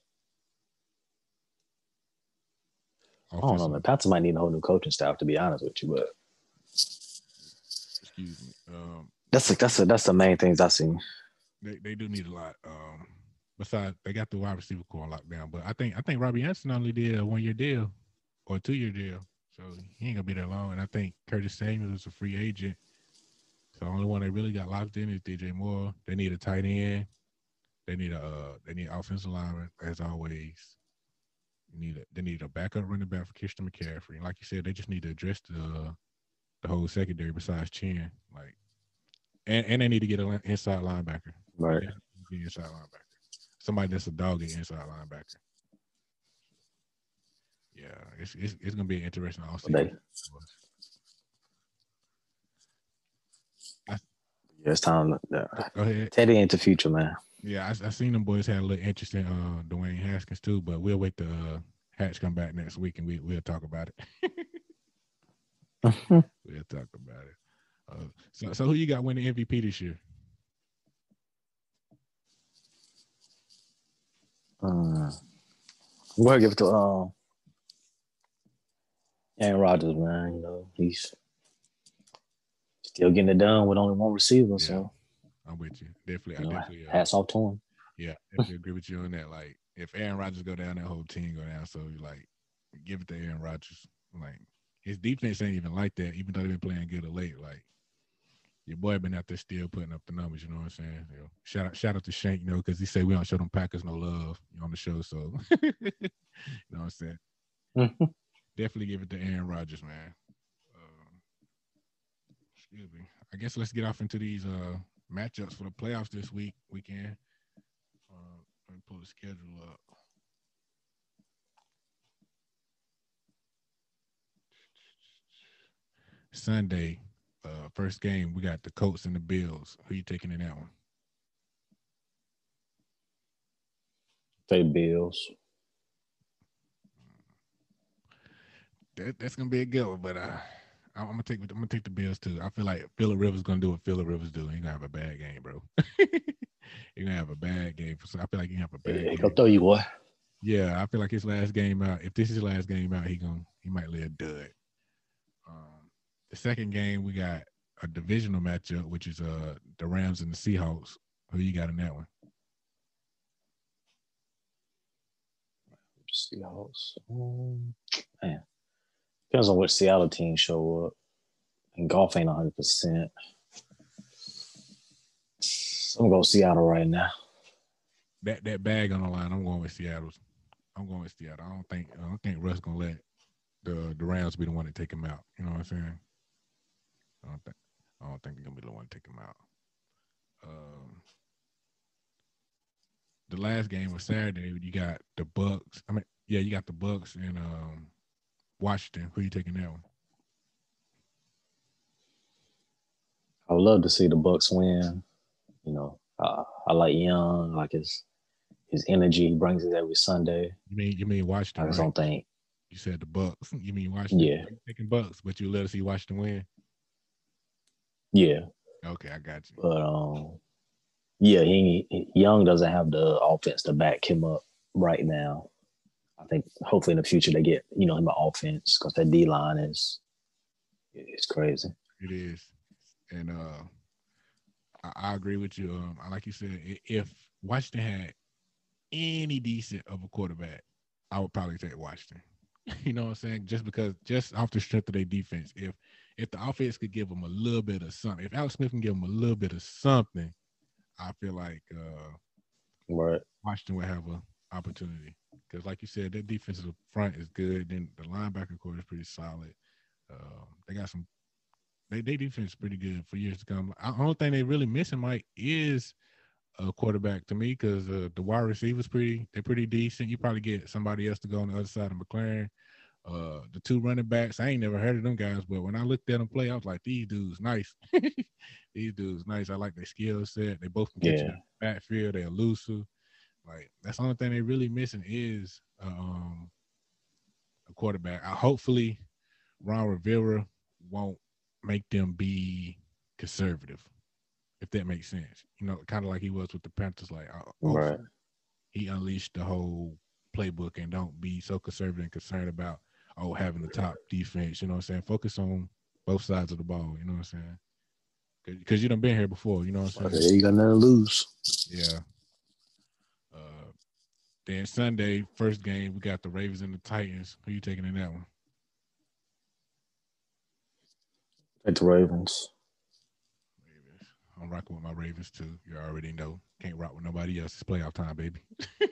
I don't know, man. Panthers might need a whole new coaching staff to be honest with you, but Excuse me. Um, that's a, that's a, that's the main things I've seen. they, they do need a lot. Um, besides, they got the wide receiver core on lockdown, but I think I think Robbie Anderson only did a one year deal or a two year deal, so he ain't gonna be there long. And I think Curtis Samuel is a free agent. So the only one they really got locked in is DJ Moore. They need a tight end. They need a uh, they need offensive lineman as always. Need a, they need a backup running back for Christian McCaffrey. And like you said, they just need to address the the whole secondary besides Chinn. Like, and and they need to get an inside linebacker. Right. Inside linebacker. Somebody that's a dog at inside linebacker. Yeah, it's it's, it's gonna be an interesting offseason. They- Yeah, it's time. To, uh, Go ahead. Teddy into future, man. Yeah, I, I seen them boys had a little interest in uh, Dwayne Haskins too, but we'll wait till uh, Hatch come back next week and we we'll talk about it. we'll talk about it. Uh, so so who you got winning MVP this year? Uh, I'm gonna give it to um, Aaron Rodgers, man. You know he's still getting it done with only one receiver, so I'm with you. Definitely, you I definitely. Uh, hats off to him. Yeah, definitely agree with you on that. Like, if Aaron Rodgers go down, that whole team go down. So, you like, give it to Aaron Rodgers. Like, his defense ain't even like that, even though they've been playing good of late. Like, your boy been out there still putting up the numbers. You know what I'm saying? You know, shout out, shout out to Shank, you know, because he said we don't show them Packers no love on the show. So, you know what I'm saying? Mhm. Definitely give it to Aaron Rodgers, man. Um, excuse me. I guess let's get off into these uh matchups for the playoffs this week weekend. Uh, let me pull the schedule up. Sunday, uh, first game, we got the Colts and the Bills. Who you taking in that one? Pay bills. That, that's gonna be a good one, but uh, I'm gonna take I'm gonna take the Bills too. I feel like Philip Rivers gonna do what Philip Rivers do. He gonna have a bad game, bro. He gonna have a bad game. So I feel like he gonna have a bad Yeah, game. throw you what? Yeah, I feel like his last game out. If this is his last game out, he gonna he might lay a dud. Um, the second game we got a divisional matchup, which is uh the Rams and the Seahawks. Who you got in that one? Seahawks. Um, man, depends on which Seattle team show up. And Goff ain't 100. percent I'm gonna Seattle right now. That that bag on the line. I'm going with Seattle. I'm going with Seattle. I don't think I don't think Russ gonna let the the Rams be the one to take him out. You know what I'm saying? I don't think I don't think they're gonna be the one to take him out. Um, the last game was Saturday. You got the Bucs. I mean, yeah, you got the Bucs and um, Washington. Who you taking that one? I would love to see the Bucs win. You know, uh, I like Young, I like his his energy he brings it every Sunday. You mean you mean Washington? I just right? don't think. You said the Bucs. You mean Washington? Yeah. You Taking Bucs, but you let us see Washington win. Yeah, Okay, I got you. but um, yeah, he, he- Young doesn't have the offense to back him up right now. I think hopefully in the future they get you know him an offense because that D line is it's crazy. It is, and uh, I, I agree with you. Um, like you said, if Washington had any decent of a quarterback, I would probably take Washington. you know what I'm saying? Just because, just off the strength of their defense, if if the offense could give them a little bit of something, if Alex Smith can give them a little bit of something, I feel like uh, Right. Washington would have a opportunity because, like you said, their defensive front is good. Then the linebacker core is pretty solid. Um, they got some. They they defense is pretty good for years to come. The only thing they really missing, Mike, is a quarterback to me because uh, the wide receivers pretty they're pretty decent. You probably get somebody else to go on the other side of McLaurin. Uh, the two running backs, I ain't never heard of them guys, but when I looked at them play, I was like, these dudes nice. these dudes nice. I like their skill set. They both can catch Yeah. in the backfield. They're elusive. Like that's the only thing they really missing is um a quarterback. I, hopefully, Ron Rivera won't make them be conservative, if that makes sense. You know, kind of like he was with the Panthers. Like, Right. he unleashed the whole playbook and don't be so conservative and concerned about oh having the top defense. You know what I'm saying? Focus on both sides of the ball. You know what I'm saying? Because you done been here before. You know what I'm saying? Okay, you got nothing to lose. Yeah. Then Sunday, first game, we got the Ravens and the Titans. Who you taking in that one? Take the Ravens. Ravens. I'm rocking with my Ravens too. You already know. Can't rock with nobody else. It's playoff time, baby.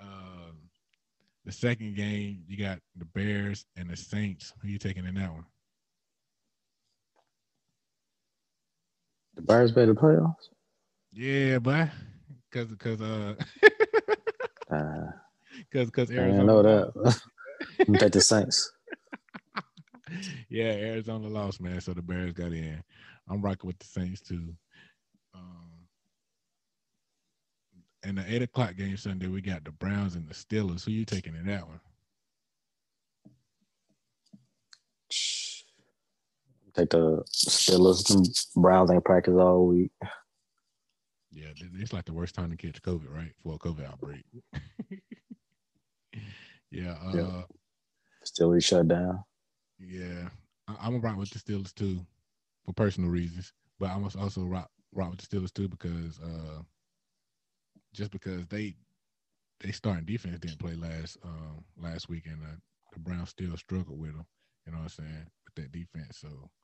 um, the second game, you got the Bears and the Saints. Who you taking in that one? The Bears made the playoffs. Yeah, but Cause, cause, uh, Uh, cause, cause I Arizona. didn't know that. I'm take the Saints. yeah, Arizona lost, man. So the Bears got in. I'm rocking with the Saints too. Um, and the eight o'clock game Sunday, we got the Browns and the Steelers. Who you taking in that one? Take the Steelers. Browns ain't practice all week. Yeah, it's like the worst time to catch COVID, right? For a COVID outbreak. yeah, uh, Yeah. Steelers shut down. yeah. I- I'm gonna rock with the Steelers too, for personal reasons. But I must also rock rock with the Steelers too because uh, just because they they starting defense didn't play last um last week and uh, the Browns still struggled with them. You know what I'm saying with that defense. So I'm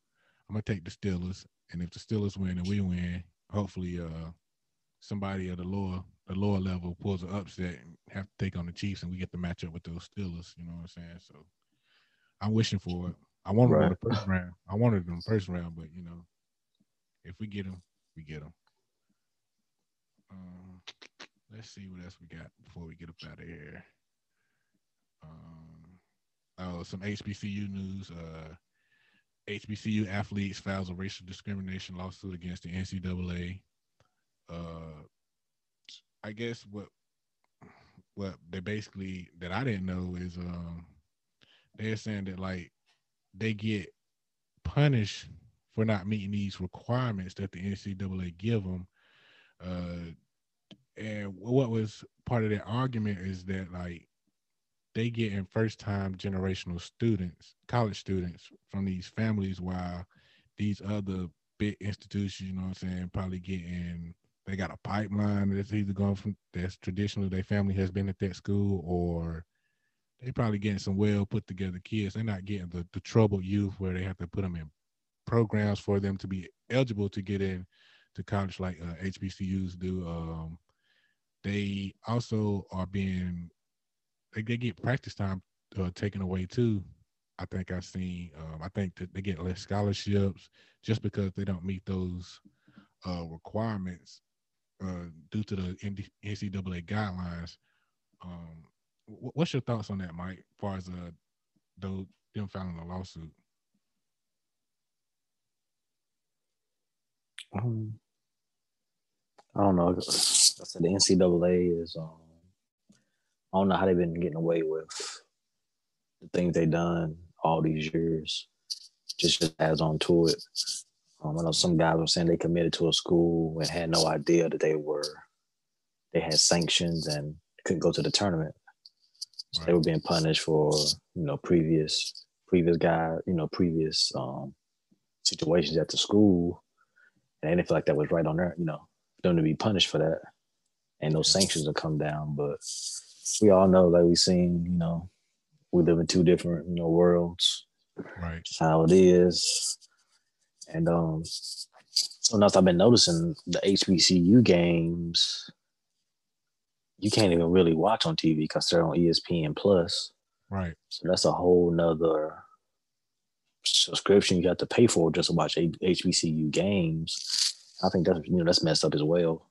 gonna take the Steelers, and if the Steelers win and we win, hopefully uh somebody at the lower the lower level pulls an upset and have to take on the Chiefs, and we get the matchup with those Steelers. You know what I'm saying? So I'm wishing for it. I wanted them in the first round. I wanted them first round, but you know, if we get them, we get them. Um, let's see what else we got before we get up out of here. Um, oh, some HBCU news. Uh, HBCU athletes files a racial discrimination lawsuit against the NCAA. Uh, I guess what what they basically that I didn't know is um they're saying that like they get punished for not meeting these requirements that the NCAA give them. Uh, and what was part of their argument is that like they get in first time generational students, college students from these families, while these other big institutions, you know what I'm saying, probably getting they got a pipeline that's either going from that's traditionally their family has been at that school or they probably getting some well put together kids. They're not getting the, the troubled youth where they have to put them in programs for them to be eligible to get in to college like uh, HBCUs do. Um, they also are being they, they get practice time uh, taken away too. I think I've seen. Um, I think that they get less scholarships just because they don't meet those uh, requirements uh, due to the NCAA guidelines. Um, what's your thoughts on that, Mike? As far as uh, though them filing a lawsuit. Um, I don't know. I said the NCAA is. Um, I don't know how they've been getting away with the things they've done all these years. Just, just adds on to it. Um, I know some guys were saying they committed to a school and had no idea that they were they had sanctions and couldn't go to the tournament. So right. They were being punished for you know previous previous guy you know previous um, situations at the school, and they didn't feel like that was right on their you know them to be punished for that, and those sanctions will come down. But we all know, like we've seen, you know, we live in two different you know worlds. Right. Just how it is. And um something else I've been noticing the HBCU games, you can't even really watch on TV because they're on ESPN plus. Right. So that's a whole nother subscription you have to pay for just to watch HBCU games. I think that's you know that's messed up as well.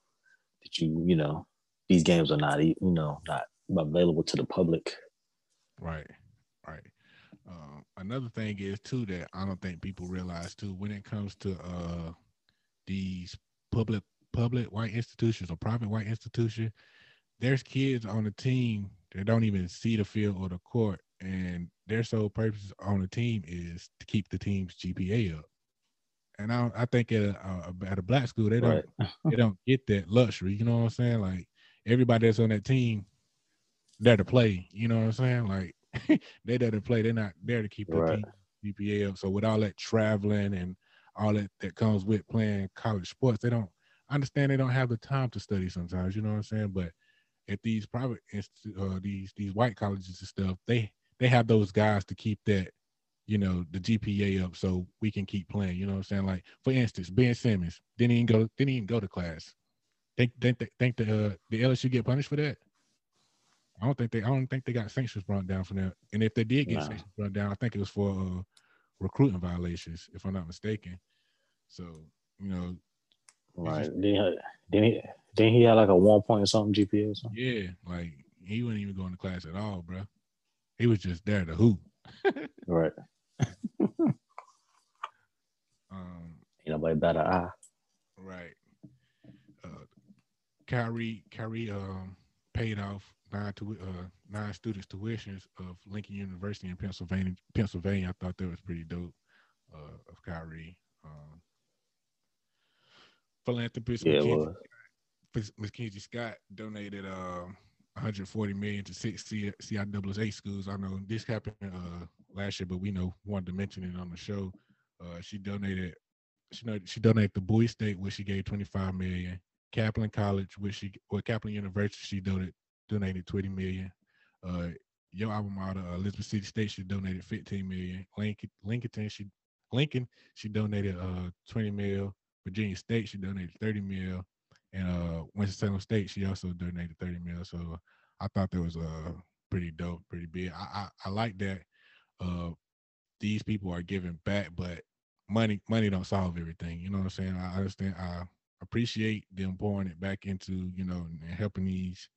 That you you know these games are not you know not available to the public. Right. Right. Uh, another thing is too that I don't think people realize too when it comes to uh these public public white institutions or private white institution, there's kids on the team that don't even see the field or the court, and their sole purpose on the team is to keep the team's GPA up. And I, I think at a, at a black school they don't right. they don't get that luxury. You know what I'm saying? Like everybody that's on that team, there to play. You know what I'm saying? Like they to play. They're not there to keep the right. GPA up. So with all that traveling and all that that comes with playing college sports, they don't I understand they don't have the time to study sometimes. You know what I'm saying? But at these private uh, these these white colleges and stuff, they they have those guys to keep that you know the GPA up so we can keep playing. You know what I'm saying? Like for instance, Ben Simmons didn't even go didn't even go to class. Think think think the uh, the LSU get punished for that? I don't think they I don't think they got sanctions brought down for that. And if they did get sanctions brought down, I think it was for uh, recruiting violations, if I'm not mistaken. So you know, right? Just, didn't he, didn't he have like a one point or something GPA or something? Yeah, like he wasn't even going to class at all, bro. He was just there to hoop. right. um, Ain't nobody better eye. Right. Uh, Kyrie, Kyrie, um, paid off nine to uh, nine students' tuitions of Lincoln University in Pennsylvania. Pennsylvania, I thought that was pretty dope uh, of Kyrie. Um, philanthropist yeah, Mackenzie, Mackenzie Scott donated uh, 140 million to six CIAA schools. I know this happened uh, last year, but we know wanted to mention it on the show. Uh, she donated. She know she donated to Bowie State, which she gave 25 million. Claflin College, which she or Claflin University, she donated donated 20 million. Uh, your alma mater, Elizabeth City State, she donated 15 million. Lincoln, Lincoln, she Lincoln, she donated uh 20 mil. Virginia State, she donated 30 mil. And uh Winston-Salem State, she also donated 30 mil. So I thought that was uh pretty dope, pretty big. I I, I like that uh these people are giving back, but money money don't solve everything. You know what I'm saying? I understand I appreciate them pouring it back into, you know, and helping these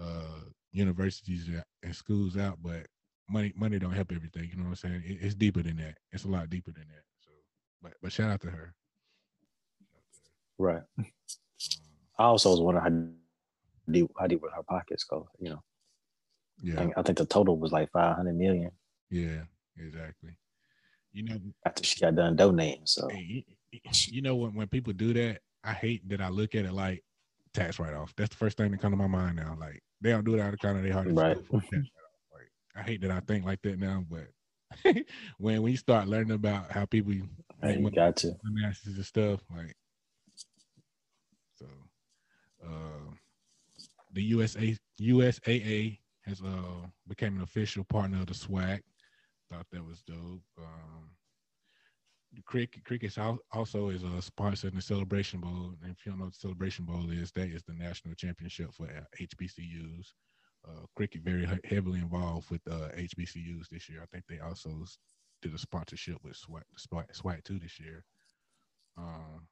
uh, universities and schools out, but money money don't help everything. You know what I'm saying? It, it's deeper than that. It's a lot deeper than that. So, but but shout out to her. Right. Um, I also was wondering how deep how deep would her pockets go. You know. Yeah. I think, I think the total was like five hundred million. Yeah. Exactly. You know, after she got done donating, so you know when when people do that, I hate that I look at it like tax write off. That's the first thing that come to my mind now. Like they don't do it out of kind of their heart. Right. Like I hate that I think like that now, but when when you start learning about how people hey, you got to and stuff, like so uh the USA USAA has uh became an official partner of the SWAC. Thought that was dope. Um cricket cricket also is a sponsor in the Celebration Bowl. And if you don't know what the Celebration Bowl is, that is the national championship for HBCUs. Uh, cricket very heavily involved with uh, HBCUs this year. I think they also did a sponsorship with SWAC, SWAC, 2 this year. Um,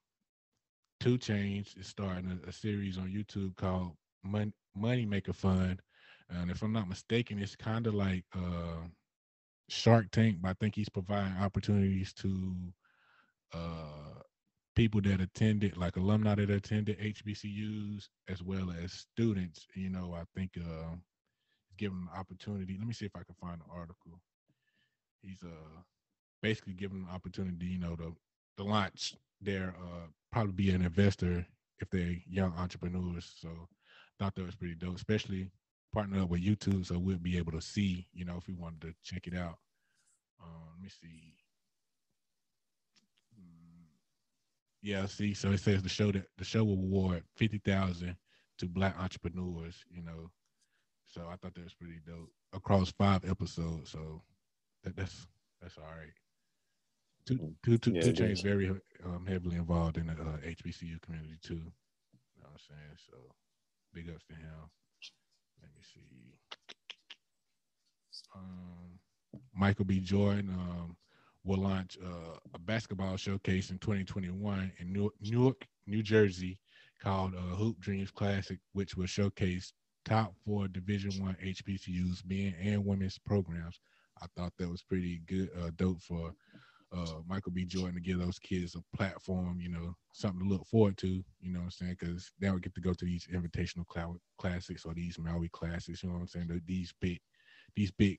2 Chainz is starting a, a, series on YouTube called Mon- Money Maker Fund. And if I'm not mistaken, it's kind of like uh, Shark Tank, but I think he's providing opportunities to uh, people that attended, like alumni that attended HBCUs, as well as students. You know, I think uh, giving an opportunity. Let me see if I can find the article. He's uh basically giving an opportunity, you know, to to launch their uh probably be an investor if they're young entrepreneurs. So thought that was pretty dope, especially partner up with YouTube, so we'll be able to see, you know, if we wanted to check it out. Um, let me see. Mm, yeah, see, so it says the show that the show will award fifty thousand to black entrepreneurs, you know. So I thought that was pretty dope across five episodes. So that, that's that's all right. Two, mm, two, two, yeah, 2 Chainz very um, heavily involved in the uh, HBCU community too. You know what I'm saying? So big ups to him. Let me see. Um, Michael B. Jordan um, will launch uh, a basketball showcase in 2021 in Newark, New Jersey, called uh, Hoop Dreams Classic, which will showcase top four Division One HBCUs, men and women's programs. I thought that was pretty good, uh, dope for uh, Michael B. Jordan to give those kids a platform, you know, something to look forward to, you know what I'm saying? Because they don't get to go to these invitational cl- classics or these Maui classics, you know what I'm saying? These big, these big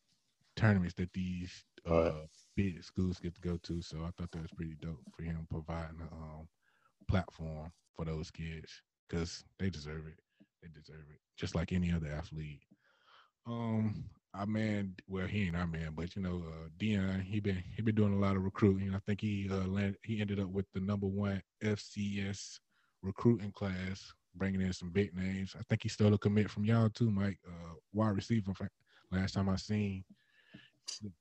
tournaments that these uh, big schools get to go to. So I thought that was pretty dope for him providing a um, platform for those kids because they deserve it. They deserve it, just like any other athlete. Um, our man, well, he ain't our man, but you know, uh, Deion, he been he been doing a lot of recruiting. I think he uh, landed, he ended up with the number one FCS recruiting class, bringing in some big names. I think he stole a commit from y'all too, Mike. Uh, wide receiver. Last time I seen.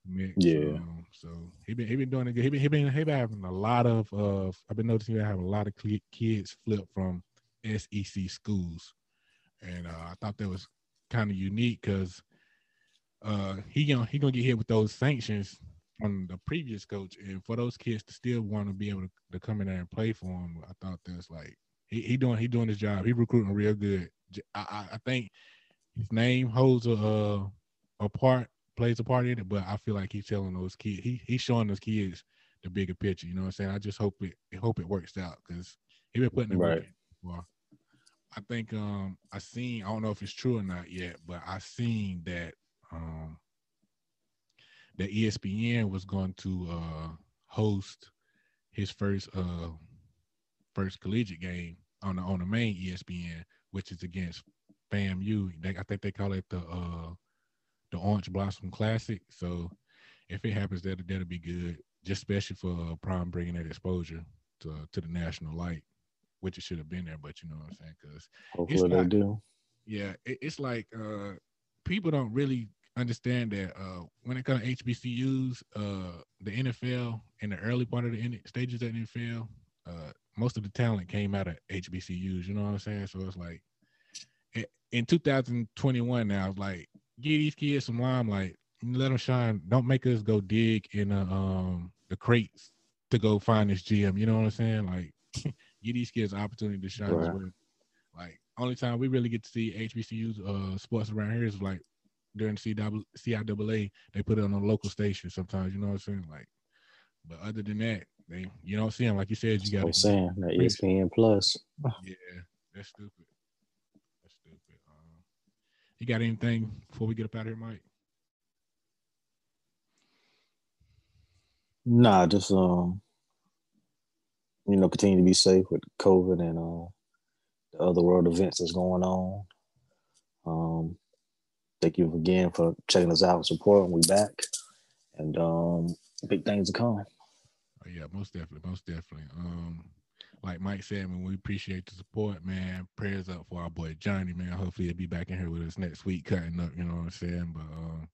Commit, yeah. Um, so he been he been doing it good. He been he been he been having a lot of uh. I've been noticing he have a lot of kids flip from SEC schools, and uh, I thought that was kind of unique because uh, he gonna he gonna get hit with those sanctions from the previous coach, and for those kids to still want to be able to, to, come in there and play for him, I thought that's like he, he doing he doing his job. He recruiting real good. I, I, I think his name holds a uh, a part plays a part in it, but I feel like he's telling those kids he he's showing those kids the bigger picture. You know what I'm saying? I just hope it hope it works out because he been putting it right. Well, I think um I seen I don't know if it's true or not yet, but I seen that that ESPN was going to uh, host his first uh, first collegiate game on the on the main ESPN, which is against FAMU. They, I think they call it the uh, the Orange Blossom Classic. So if it happens, that that'll be good, just especially for uh, Prime bringing that exposure to to the national light, which it should have been there. But you know what I'm saying? Because hopefully they do. Yeah, it, it's like uh, people don't really understand that uh, when it comes to HBCUs, uh, the NFL in the early part of the stages of the NFL, uh, most of the talent came out of HBCUs. You know what I'm saying? So it's like in 2021 now, like give these kids some limelight, let them shine. Don't make us go dig in the um the crates to go find this GM. You know what I'm saying? Like give these kids an opportunity to shine right. as well. Like only time we really get to see HBCUs uh sports around here is like during CW, CIAA, they put it on a local station sometimes. You know what I'm saying? Like, but other than that, they you don't see them. Like you said, you got. I'm saying that ESPN Plus. Yeah, that's stupid. That's stupid. Um, you got anything before we get up out of here, Mike? Nah, just um, you know, continue to be safe with COVID and uh, the other world events that's going on. Um, thank you again for checking us out and supporting. We back, and um, big things to come. Oh, yeah, most definitely, most definitely. Um, like Mike said, man, we appreciate the support, man. Prayers up for our boy Johnny, man. Hopefully he'll be back in here with us next week, cutting up. You know what I'm saying? But um,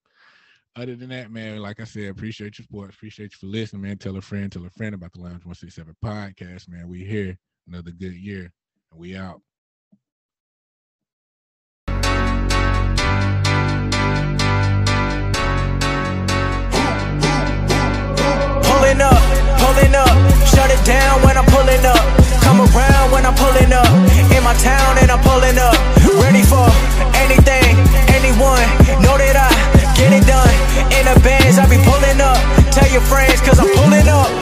other than that, man, like I said, appreciate your support. Appreciate you for listening, man. Tell a friend, tell a friend about the Lounge 167 podcast, man. We here another good year, and we out. pulling up. Shut it down when I'm pulling up. Come around when I'm pulling up. In my town and I'm pulling up. Ready for anything, anyone. Know that I get it done. In the bands, I be pulling up. Tell your friends, cause I'm pulling up.